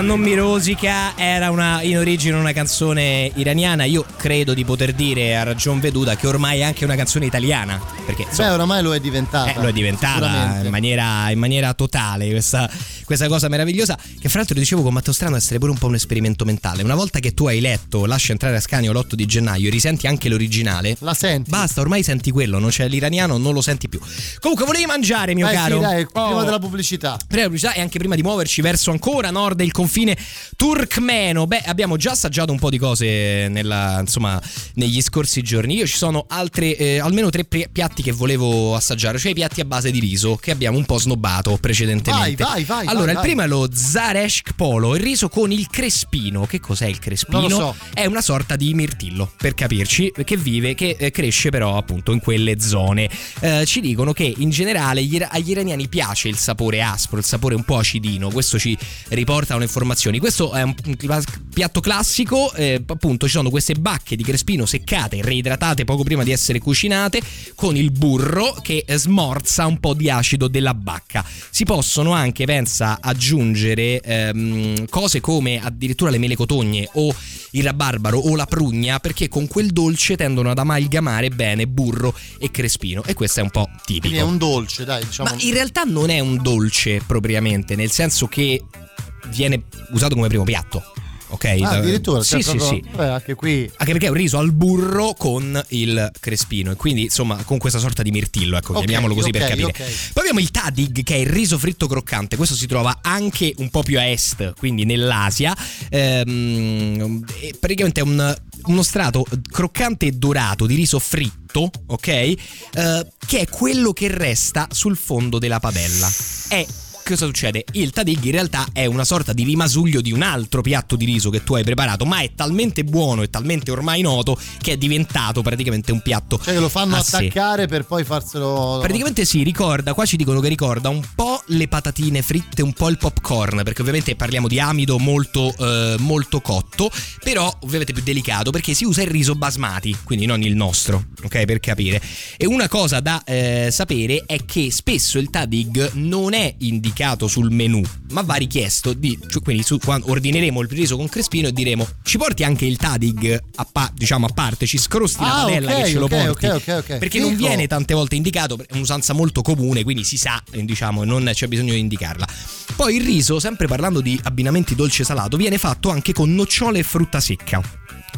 Non mi rosica era una, in origine una canzone iraniana. Io credo di poter dire a ragion veduta che ormai è anche una canzone italiana. Perché insomma, Beh, oramai lo è diventata. eh, lo è diventata in maniera, in maniera totale questa, questa cosa meravigliosa. Che fra l'altro dicevo con Matteo Strano essere pure un po' un esperimento mentale. Una volta che tu hai letto Lascia entrare a Scanio l'8 di gennaio e risenti anche l'originale. La senti? Basta, ormai senti quello, non c'è l'iraniano, non lo senti più. Comunque, volevi mangiare, mio Dai, caro. sì, dai, prima Oh. della pubblicità. Prima della pubblicità e anche prima di muoverci verso ancora nord del confine turkmeno. Beh, abbiamo già assaggiato un po' di cose nella- insomma, negli scorsi giorni. Io ci sono altre, eh, almeno tre piatti che volevo assaggiare, cioè i piatti a base di riso che abbiamo un po' snobbato precedentemente. Vai, vai, vai, Allora, vai, il primo è lo Zareshk Polo, il riso con il crespino. Che cos'è il crespino? Non lo so. È una sorta di mirtillo, per capirci, che vive, che eh, cresce però appunto in quelle zone. Eh, ci dicono che in generale gli agli iraniani piace il sapore aspro, il sapore un po' acidino. Questo ci riportano informazioni. Questo è un piatto classico, eh, appunto ci sono queste bacche di crespino seccate, reidratate poco prima di essere cucinate, con il burro che smorza un po' di acido della bacca. Si possono anche, pensa, aggiungere ehm, cose come addirittura le mele cotogne o il rabarbaro o la prugna, perché con quel dolce tendono ad amalgamare bene burro e crespino. E questo è un po' tipico. Quindi è un dolce, dai, diciamo. Ma in realtà non è un dolce propriamente, nel senso che viene usato come primo piatto. Ok? Ah, addirittura, sì, cioè, sì, proprio- sì. beh, anche qui Anche perché è un riso al burro con il crespino e quindi insomma con questa sorta di mirtillo, ecco, Ok, chiamiamolo così per ok, capire. ok. Poi abbiamo il tadig che è il riso fritto croccante, questo si trova anche un po' più a est, quindi nell'Asia. Ehm, praticamente è un- uno strato croccante e dorato di riso fritto, ok? Eh, che è quello che resta sul fondo della padella. È Cosa succede? Il tadig in realtà è una sorta di rimasuglio di un altro piatto di riso che tu hai preparato, ma è talmente buono e talmente ormai noto che è diventato praticamente un piatto. cioè lo fanno a sé. attaccare per poi farselo. Praticamente sì, ricorda, qua ci dicono che ricorda un po' le patatine fritte, un po' il popcorn, perché ovviamente parliamo di amido molto, eh, molto cotto, però ovviamente più delicato perché si usa il riso basmati, quindi non il nostro, ok? Per capire. E una cosa da eh, sapere è che spesso il tadig non è indicato sul menù, ma va richiesto di, cioè, quindi su, quando ordineremo il riso con crespino e diremo ci porti anche il tadig a, pa- diciamo a parte, ci scrosti la Ah, padella ok, che ce lo ok, porti. ok, ok, ok. Perché non Figo. viene tante volte indicato, è un'usanza molto comune, quindi si sa, eh, diciamo, non c'è bisogno di indicarla. Poi il riso, sempre parlando di abbinamenti dolce salato, viene fatto anche con nocciole e frutta secca.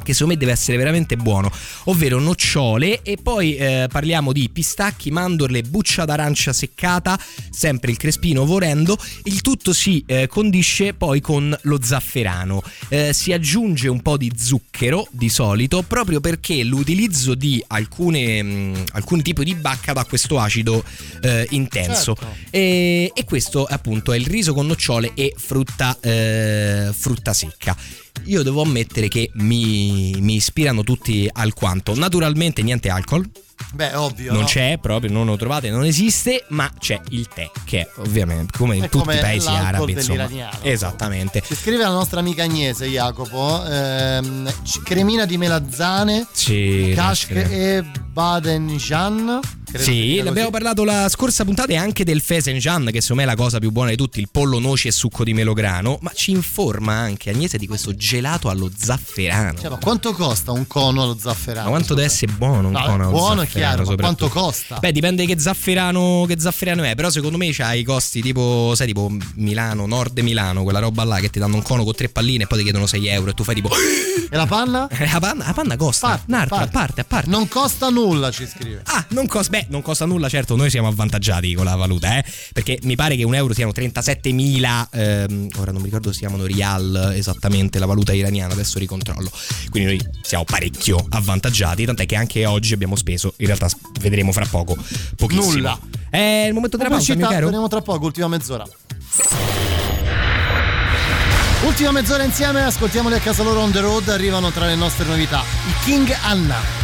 Che secondo me deve essere veramente buono, ovvero nocciole e poi eh, parliamo di pistacchi, mandorle, buccia d'arancia seccata, sempre il crespino vorendo. Il tutto si eh, condisce poi con lo zafferano. Eh, si aggiunge un po' di zucchero di solito proprio perché l'utilizzo di alcune, mh, alcuni tipi di bacca dà questo acido eh, intenso. Certo. E, e questo appunto è il riso con nocciole e frutta, eh, frutta secca. Io devo ammettere che mi, mi ispirano tutti alquanto. Naturalmente niente alcol, Beh, ovvio. non no? c'è proprio, non lo trovate, non esiste, ma c'è il tè, che è ovviamente come in tutti i paesi arabi. Insomma. Esattamente. Ci scrive la nostra amica Agnese, Jacopo. ehm, cremina di melazzane, Sì, Kashk e Badenjan. Credo Sì, abbiamo parlato la scorsa puntata e anche del Fesenjan, che secondo me è la cosa più buona di tutti, il pollo, noci e succo di melograno, ma ci informa anche Agnese di questo gelato allo zafferano. Cioè, ma quanto costa un cono allo zafferano? ma quanto deve essere buono un No, cono allo buono è zafferano, chiaro, ma quanto costa? Beh, dipende che zafferano, che zafferano è, però secondo me c'ha i costi tipo, sai, tipo Milano, nord Milano, quella roba là che ti danno un cono con tre palline e poi ti chiedono 6 euro e tu fai tipo... [LAUGHS] E la panna? [LAUGHS] La panna, la panna costa, Parte, un'altra, parte. a parte, a parte. Non costa nulla, ci scrive. Ah, non costa, beh, non costa nulla, certo, noi siamo avvantaggiati con la valuta, eh, perché mi pare che un euro siano 37.000, ehm, ora non mi ricordo se si chiamano rial esattamente la valuta iraniana, adesso ricontrollo. Quindi noi siamo parecchio avvantaggiati, tant'è che anche oggi abbiamo speso, in realtà vedremo fra poco, pochissimo. Nulla. È il momento della pausa, mio caro. torniamo tra poco, ultima mezz'ora. Ultima mezz'ora insieme, ascoltiamoli a casa loro on the road, arrivano tra le nostre novità. I King Anna.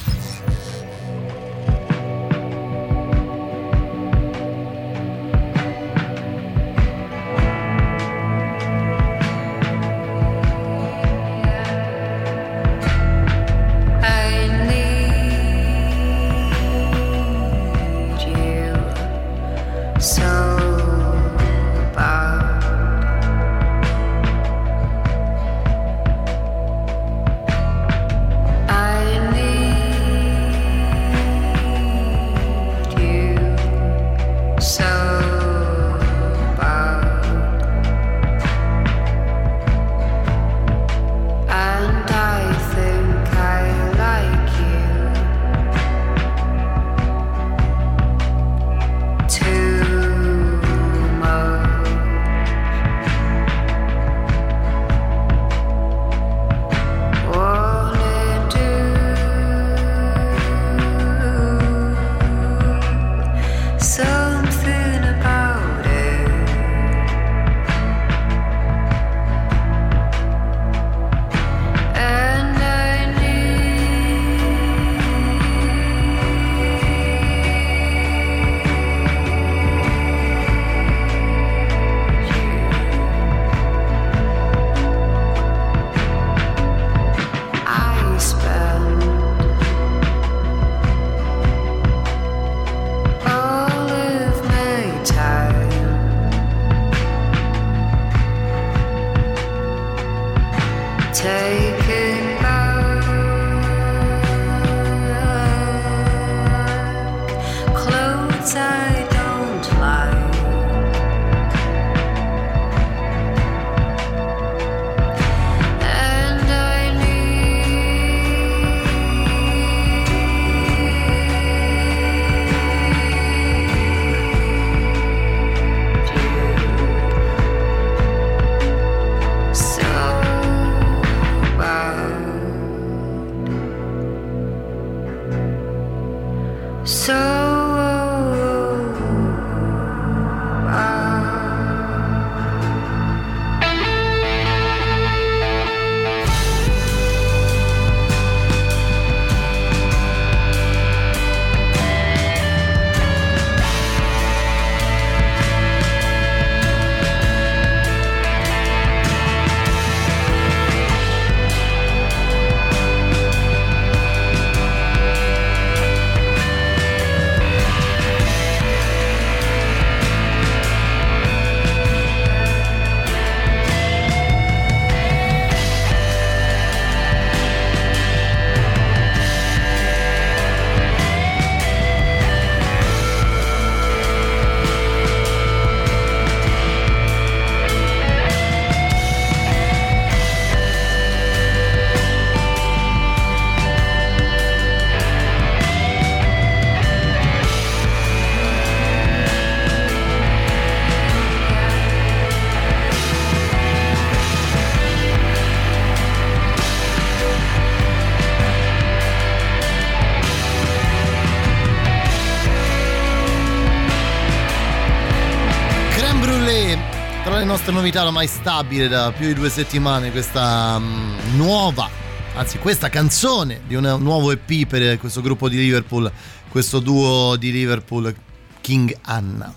Tra le nostre novità ormai stabile da più di due settimane questa mm, nuova, anzi questa canzone di un nuovo EP per questo gruppo di Liverpool, questo duo di Liverpool King Anna.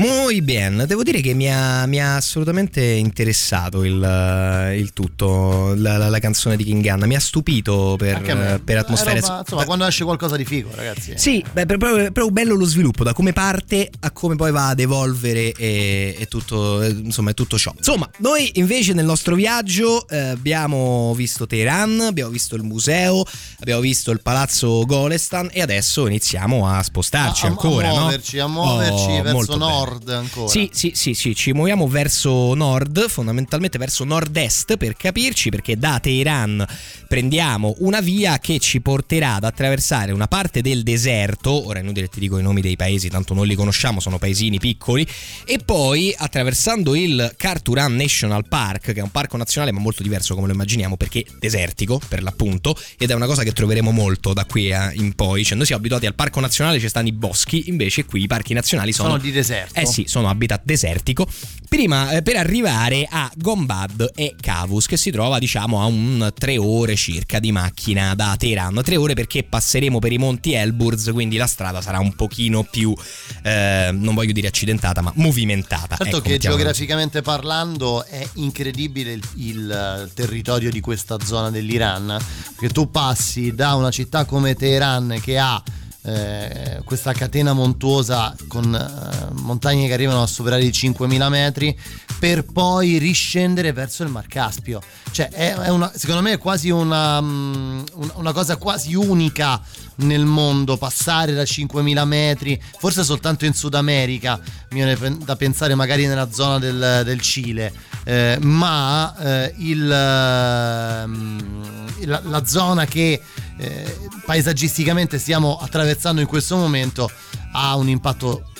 Muy bien, devo dire che mi ha, mi ha assolutamente interessato il, il tutto, la, la- la canzone di King Anna, mi ha stupito per, per atmosfere. Eh, roba- insomma, quando esce qualcosa di figo, ragazzi. Sì, beh, proprio, proprio bello lo sviluppo, da come parte a come poi va ad evolvere e, e tutto, insomma, tutto ciò. Insomma, noi invece nel nostro viaggio eh, abbiamo visto Teheran, abbiamo visto il museo, abbiamo visto il palazzo Golestan e adesso iniziamo a spostarci A- a- ancora, a no? muoverci, a muoverci Oh, verso molto bene. Nord ancora. Sì, sì, sì, sì, ci muoviamo verso nord, fondamentalmente verso nord-est per capirci, perché da Teheran prendiamo una via che ci porterà ad attraversare una parte del deserto, ora è inutile ti dico i nomi dei paesi, tanto non li conosciamo, sono paesini piccoli, e poi attraversando il Karturan National Park, che è un parco nazionale ma molto diverso come lo immaginiamo, perché desertico per l'appunto, ed è una cosa che troveremo molto da qui a- in poi, cioè noi siamo abituati al parco nazionale, ci stanno i boschi, invece qui i parchi nazionali sono... Sono di deserto. Eh sì, sono habitat desertico. Prima eh, per arrivare a Gombad e Kavus, che si trova diciamo a un tre ore circa di macchina da Teheran. Tre ore perché passeremo per i monti Elburz, quindi la strada sarà un pochino più, eh, non voglio dire accidentata, ma movimentata. Certo ecco, che geograficamente parlando è incredibile il, il, eh, territorio di questa zona dell'Iran, perché tu passi da una città come Teheran che ha eh, questa catena montuosa con eh, montagne che arrivano a superare i 5.000 metri per poi riscendere verso il Mar Caspio. Cioè, è, è una, secondo me è quasi una, mm, un- una cosa quasi unica nel mondo passare da 5.000 metri, forse soltanto in Sud America, mi viene da pensare magari nella zona del, del Cile, eh, ma eh, il, ehm, la, la zona che eh, paesaggisticamente stiamo attraversando in questo momento ha un impatto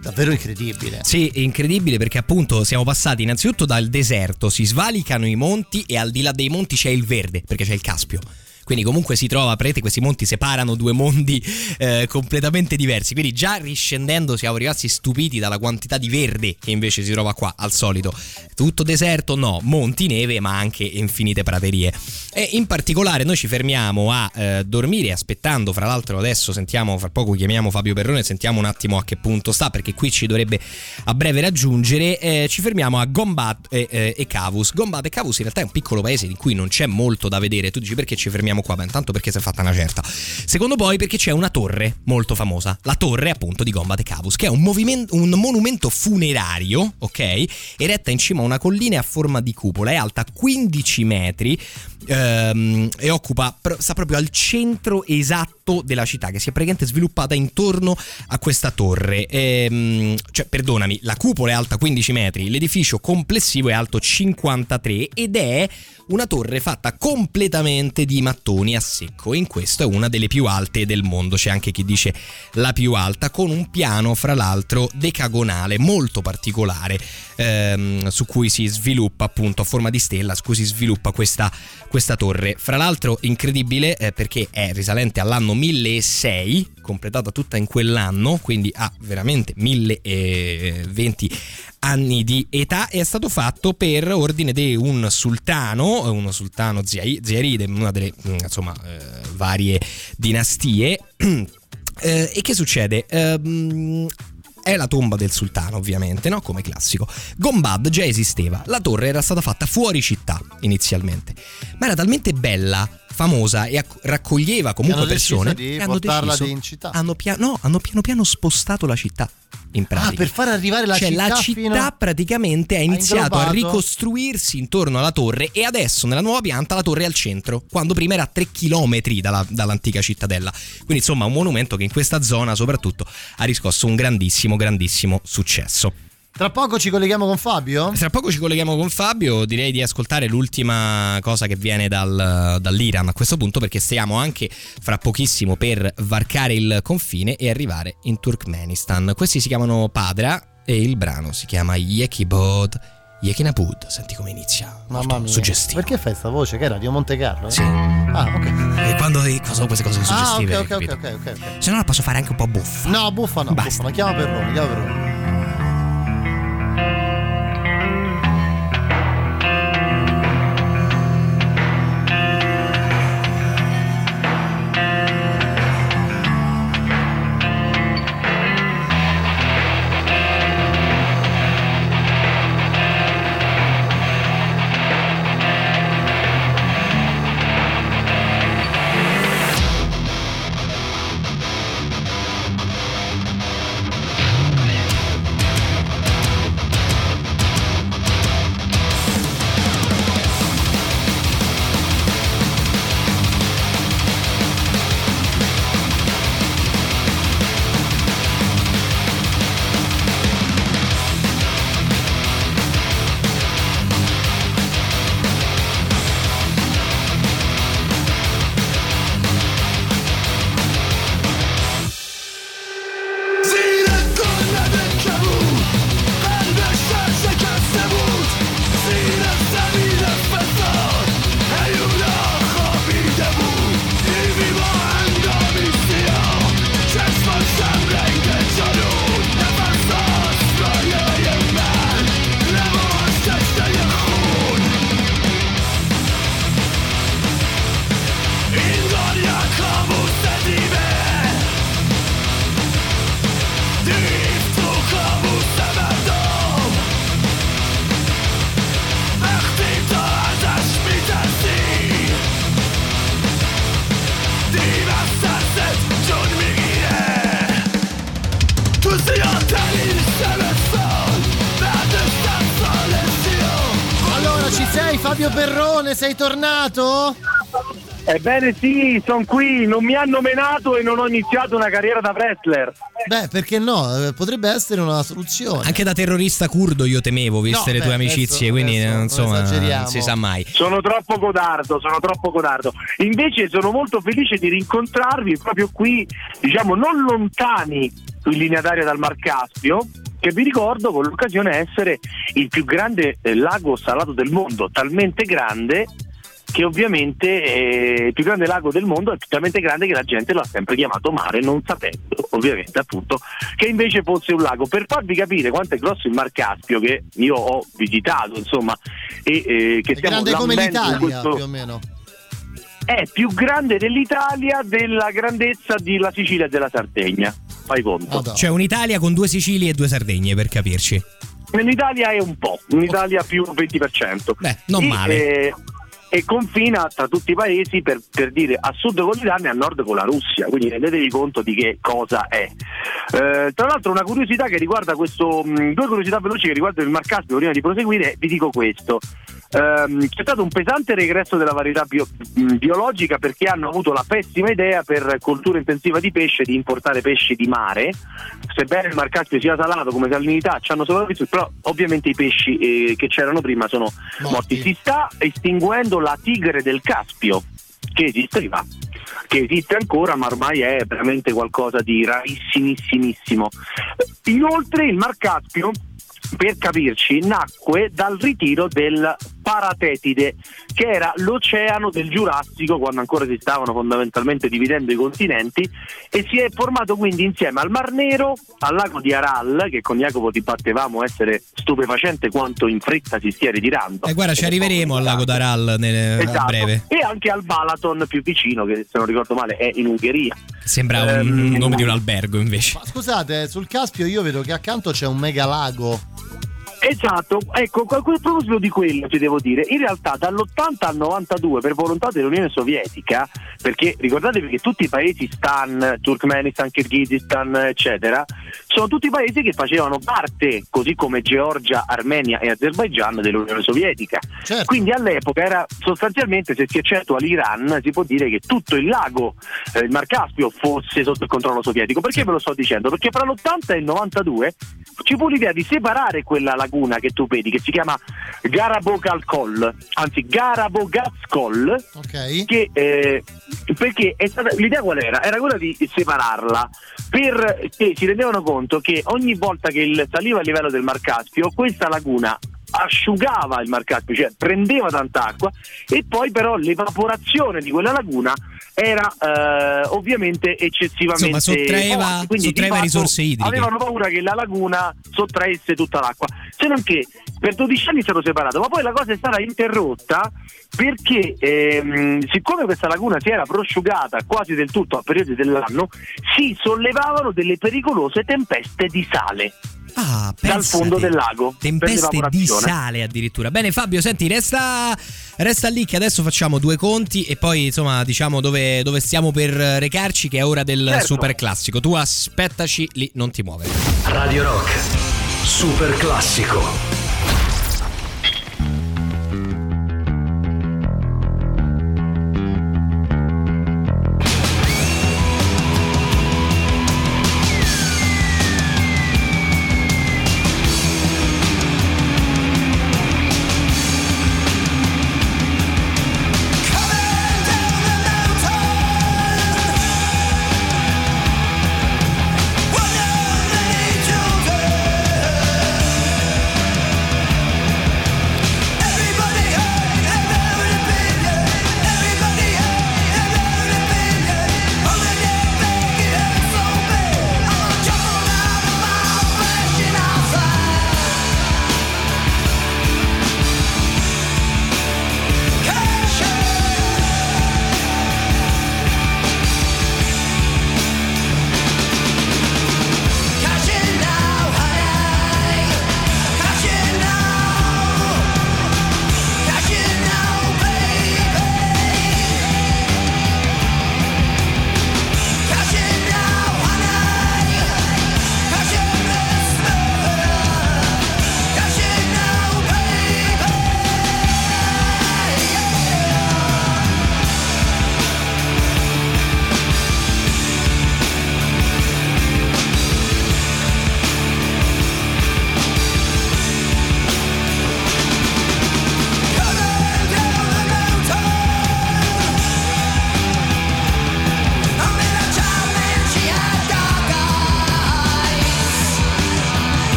davvero incredibile. Sì, è incredibile perché appunto siamo passati innanzitutto dal deserto, si svalicano i monti e al di là dei monti c'è il verde, perché c'è il Caspio. Quindi comunque si trova, prete, questi monti separano due mondi eh, completamente diversi. Quindi già riscendendo siamo rimasti stupiti dalla quantità di verde che invece si trova qua, al solito. Tutto deserto, no, monti, neve, ma anche infinite praterie. E in particolare noi ci fermiamo a eh, dormire aspettando, fra l'altro adesso sentiamo, fra poco chiamiamo Fabio Perrone, sentiamo un attimo a che punto sta, perché qui ci dovrebbe a breve raggiungere. Eh, ci fermiamo a Gombat e, eh, e Cavus. Gombat e Cavus in realtà è un piccolo paese di cui non c'è molto da vedere. Tu dici perché ci fermiamo qua? Beh, intanto perché si è fatta una certa. Secondo poi perché c'è una torre molto famosa, la torre appunto di Gombat e Cavus, che è un, movimento- un monumento funerario, ok? Eretta in cima a una collina a forma di cupola, è alta 15 metri ehm, e occupa, sta proprio al centro esatto della città, che si è praticamente sviluppata intorno a questa torre. Ehm, cioè, perdonami, la cupola è alta 15 metri, l'edificio complessivo è alto 53 ed è una torre fatta completamente di mattoni a secco. In questo è una delle più alte del mondo. C'è anche chi dice la più alta, con un piano, fra l'altro, decagonale molto particolare, ehm, su cui si sviluppa appunto a forma di stella, su cui si sviluppa questa, questa torre. Fra l'altro, incredibile eh, perché è risalente all'anno 1006, completata tutta in quell'anno, quindi ha veramente 1020 anni di età e è stato fatto per ordine di un sultano, uno sultano Zia- Ziaride, una delle mm, insomma eh, varie dinastie. [CLEARS THROAT] Eh, e che succede? È la tomba del sultano, ovviamente, no? Come classico. Gombad già esisteva, la torre era stata fatta fuori città inizialmente, ma era talmente bella, famosa e acc- raccoglieva comunque hanno deciso persone di che hanno deciso- in città. Hanno, pia- no, hanno piano piano spostato la città. In pratica. Ah, per far arrivare la cioè, città la città praticamente ha iniziato a ricostruirsi intorno alla torre e adesso nella nuova pianta la torre è al centro, quando prima era a 3 km dalla- dall'antica cittadella. Quindi insomma un monumento che in questa zona soprattutto ha riscosso un grandissimo, grandissimo successo. Tra poco ci colleghiamo con Fabio? Tra poco ci colleghiamo con Fabio, direi di ascoltare l'ultima cosa che viene dal- dall'Iran a questo punto perché stiamo anche fra pochissimo per varcare il confine e arrivare in Turkmenistan. Questi si chiamano Padra e il brano si chiama Yekibod Yekinabud. Senti come inizia. Mamma mia. Suggestivo. Perché fai sta voce? Che era Radio Monte Carlo? Sì. Ah, ok. E quando sono queste cose Ah, suggestive, ok, ok, ok, ok, ok. Se no la posso fare anche un po' buffa. No, buffa no, buffa no. Chiama Perrone, chiama Perrone. Ebbene sì, sono qui, non mi hanno menato e non ho iniziato una carriera da wrestler. Beh, perché no? Eh, Potrebbe essere una soluzione. Anche da terrorista curdo io temevo, viste No, le tue beh, amicizie, adesso- quindi adesso eh, non insomma non si sa mai. Sono troppo codardo, sono troppo codardo. Invece sono molto felice di rincontrarvi proprio qui, diciamo, non lontani in linea d'aria dal Mar Caspio, che vi ricordo con l'occasione essere il più grande eh, lago salato del mondo, talmente grande che ovviamente è il più grande lago del mondo è talmente grande che la gente lo ha sempre chiamato mare non sapendo ovviamente appunto che invece fosse un lago per farvi capire quanto è grosso il Mar Caspio che io ho visitato insomma e eh, che È stiamo grande come l'Italia, questo- più o meno. è più grande dell'Italia della grandezza della Sicilia e della Sardegna. Fai conto. Cioè un'Italia con due Sicilie e due Sardegne, per capirci. In Italia è un po', in Italia più 20%. Beh, non E, male. eh, e confina tra tutti i paesi per, per dire a sud con l'Italia e a nord con la Russia, quindi rendetevi conto di che cosa è. Eh, tra l'altro una curiosità che riguarda questo, mh, due curiosità veloci che riguardano il Mar Caspio prima di proseguire, vi dico questo. Ehm, c'è stato un pesante regresso della varietà bio- mh, biologica perché hanno avuto la pessima idea per cultura intensiva di pesce di importare pesci di mare. Sebbene il Mar Caspio sia salato come salinità, ci hanno sopravvissuto, però ovviamente i pesci eh, che c'erano prima sono morti. Si sta estinguendo la tigre del Caspio, che esisteva, che esiste ancora, ma ormai è veramente qualcosa di rarissimissimo. Inoltre il Mar Caspio per capirci, nacque dal ritiro del Paratetide, che era l'oceano del Giurassico, quando ancora si stavano fondamentalmente dividendo i continenti, e si è formato quindi insieme al Mar Nero, al lago di Aral, che con Jacopo dibattevamo essere stupefacente quanto in fretta si stia ritirando. E Eh, guarda, ci arriveremo al lago d'Aral nel- a Esatto. breve. E anche al Balaton più vicino, che se non ricordo male è in Ungheria. Sembra un Ehm, nome di un albergo invece. Scusate, sul Caspio io vedo che accanto c'è un mega lago. Esatto, ecco, a proposito di quello ti devo dire, in realtà dall'80 al 92 per volontà dell'Unione Sovietica, perché ricordatevi che tutti i paesi Stan, Turkmenistan, Kirghizistan, eccetera, sono tutti paesi che facevano parte, così come Georgia, Armenia e Azerbaigian, dell'Unione Sovietica. Quindi all'epoca era sostanzialmente, se si eccettua l'Iran, si può dire che tutto il lago, eh, il Mar Caspio, fosse sotto il controllo sovietico. Perché ve lo sto dicendo? Perché fra l'80 e il 92 ci fu l'idea di separare quella laguna che tu vedi, che si chiama Garabogalkol, anzi Garabogazkol, che, eh, perché è stata- l'idea qual era? Era quella di separarla, perché si rendevano conto che ogni volta che il saliva a livello del Mar Caspio, questa laguna asciugava il Mar Caspio, cioè prendeva tanta acqua e poi però l'evaporazione di quella laguna era eh, ovviamente eccessivamente Insomma, sottraeva- forte, quindi di sottraeva fatto risorse idriche. Avevano paura che la laguna sottraesse tutta l'acqua, se non che per 12 anni è stato separato, ma poi la cosa è stata interrotta perché ehm, siccome questa laguna si era prosciugata quasi del tutto a periodi dell'anno, si sollevavano delle pericolose tempeste di sale Ah, dal fondo del lago. per Tempeste di sale addirittura. Bene Fabio, senti, resta, resta lì che adesso facciamo due conti e poi insomma diciamo dove, dove stiamo per recarci che è ora del Certo. super classico. Tu aspettaci lì, non ti muovere. Radio Rock, super classico.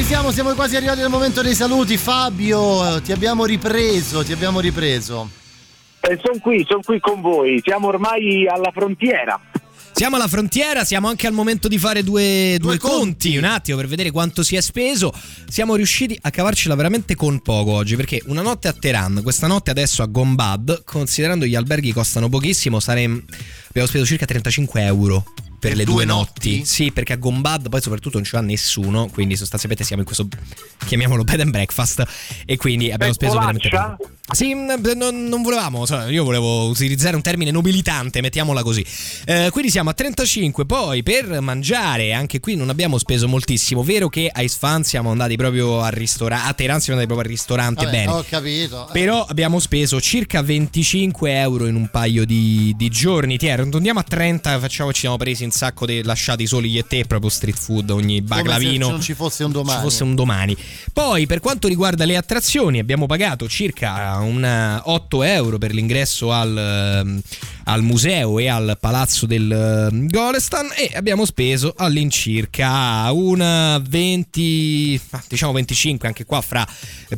Ci siamo, siamo quasi arrivati al momento dei saluti. Fabio, ti abbiamo ripreso, ti abbiamo ripreso. E sono qui, sono qui con voi, siamo ormai alla frontiera. Siamo alla frontiera, siamo anche al momento di fare due, due conti, un attimo per vedere quanto si è speso. Siamo riusciti a cavarcela veramente con poco oggi perché una notte a Teheran, questa notte adesso a Gombad, considerando gli alberghi costano pochissimo, saremo, abbiamo speso circa 35 euro. Per, Per le due due notti? notti? Sì, perché a Gombad poi soprattutto non ci va nessuno, quindi sostanzialmente siamo in questo, chiamiamolo bed and breakfast, e quindi abbiamo speso veramente. Sì, mh, non, non volevamo, io volevo utilizzare un termine nobilitante, mettiamola così. Eh, quindi siamo a 35, poi per mangiare, anche qui non abbiamo speso moltissimo. Vero che a Isfahan siamo andati proprio al ristorante, a Teheran siamo andati proprio al ristorante Vabbè, bene. Ho capito. Però abbiamo speso circa 25 euro in un paio di, di giorni. Ti arrondiamo a 30, facciamo, ci siamo presi un sacco di lasciati soli io e te, proprio street food, ogni Come se baglavino. non ci fosse un domani. Ci fosse un domani. Poi, per quanto riguarda le attrazioni, abbiamo pagato circa un eh, 8 euro per l'ingresso al, ehm, al museo e al palazzo del eh, Golestan e abbiamo speso all'incirca un 20, ah, diciamo 25 anche qua fra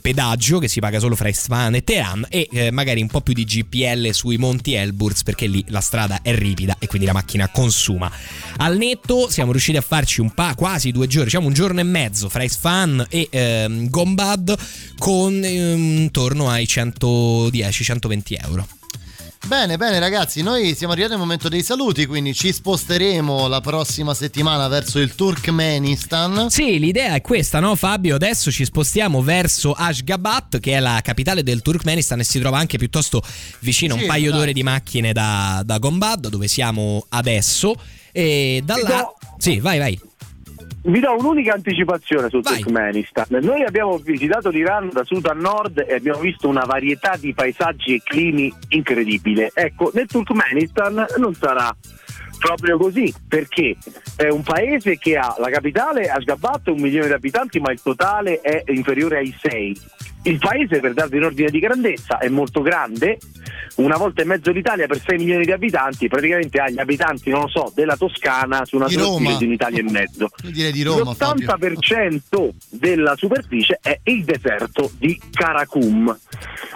pedaggio che si paga solo fra Isfahan e Teheran e eh, magari un po' più di GPL sui monti Elburz perché lì la strada è ripida e quindi la macchina consuma. Al netto siamo riusciti a farci un pa- quasi due giorni, diciamo un giorno e mezzo fra Isfahan e ehm, Gombad con ehm, intorno ai 110-120 euro. Bene, bene ragazzi, noi siamo arrivati al momento dei saluti, quindi ci sposteremo la prossima settimana verso il Turkmenistan. Sì, l'idea è questa, no Fabio? Adesso ci spostiamo verso Ashgabat, che è la capitale del Turkmenistan e si trova anche piuttosto vicino, Sì, un paio dai. d'ore di macchine da, da Gombad, dove siamo adesso. E da là... No. Sì, vai, vai. Vi do un'unica anticipazione sul Vai. Turkmenistan. Noi abbiamo visitato l'Iran da sud a nord e abbiamo visto una varietà di paesaggi e climi incredibile. Ecco, nel Turkmenistan non sarà proprio così, perché è un paese che ha la capitale Ashgabat, un milione di abitanti, ma il totale è inferiore ai sei. Il paese, per darvi un ordine di grandezza, è molto grande, una volta e mezzo l'Italia per 6 milioni di abitanti, praticamente ha gli abitanti, non lo so, della Toscana su una Di superficie di un'Italia e mezzo. [LAUGHS] Io direi di Roma, Fabio. L'80% della superficie è il deserto di Karakum.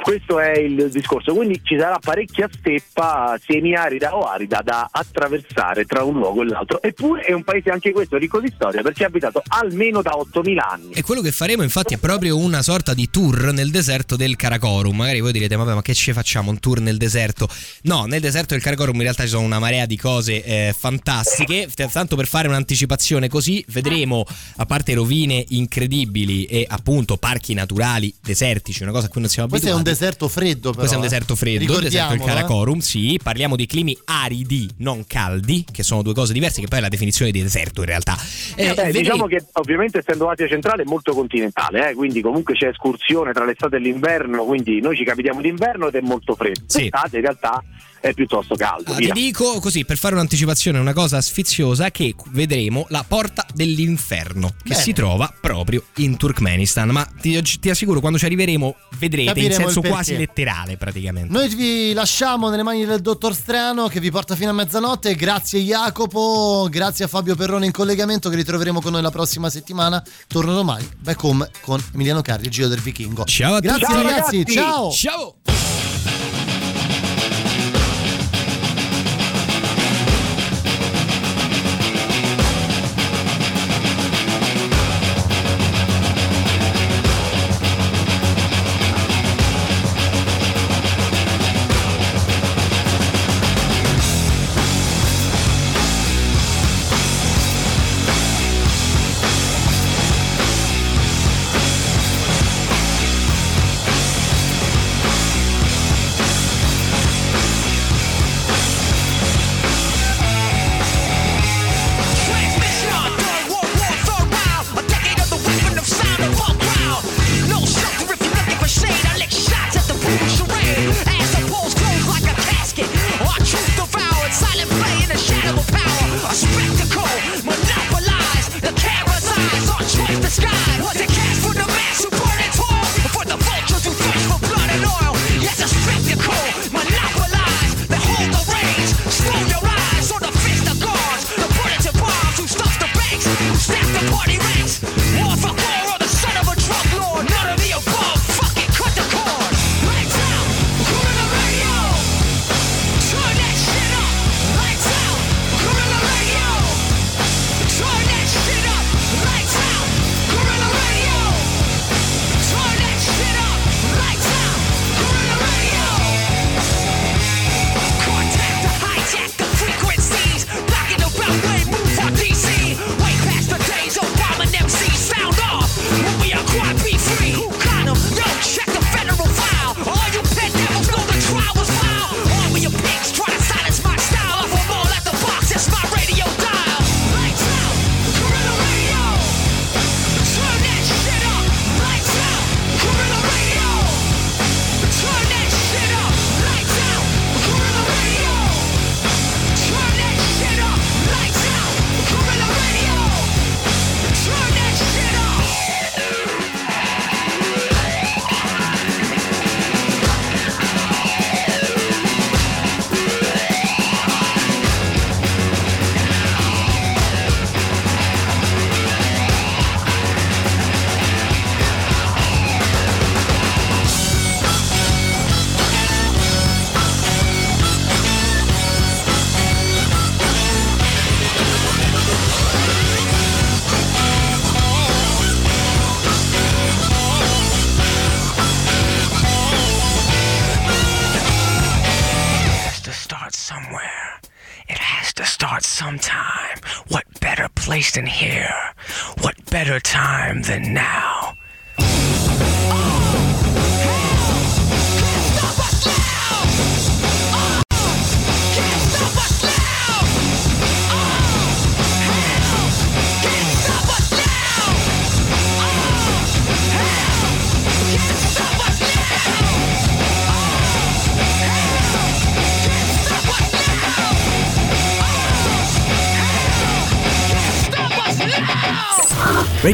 Questo è il discorso, quindi ci sarà parecchia steppa semiarida o arida da attraversare tra un luogo e l'altro. Eppure è un paese anche questo ricco di storia perché è abitato almeno da 8.000 anni. E quello che faremo infatti è proprio una sorta di tour nel deserto del Karakorum. Magari voi direte, vabbè, ma che ci facciamo un tour nel deserto? No, nel deserto del Karakorum in realtà ci sono una marea di cose eh, fantastiche. Tanto per fare un'anticipazione così, vedremo, a parte rovine incredibili e appunto parchi naturali desertici, una cosa a cui non siamo Questo è abituati. un deserto freddo, però. Questo è un eh. deserto freddo, il deserto del eh. Karakorum, sì, parliamo di climi aridi, non caldi, che sono due cose diverse, che poi è la definizione di deserto in realtà. Eh, Beh, vedremo- diciamo che ovviamente essendo Asia centrale è molto continentale, eh, quindi comunque c'è escursione tra l'estate e l'inverno, quindi noi ci capitiamo d'inverno ed è molto freddo. Sì. L'estate in realtà è piuttosto caldo. Ah, ti dico così per fare un'anticipazione, una cosa sfiziosa: che vedremo la porta dell'inferno che Bene. si trova proprio in Turkmenistan. Ma ti, ti assicuro, quando ci arriveremo, vedrete Capiremo in senso quasi letterale, praticamente. Noi vi lasciamo nelle mani del dottor Strano che vi porta fino a mezzanotte. Grazie Jacopo, grazie a Fabio Perrone in collegamento che ritroveremo con noi la prossima settimana. Torno domani, back home con Emiliano Carri, Giro del Vichingo. Ciao a Grazie tutti. Ciao, ragazzi, ragazzi. ciao. Ciao.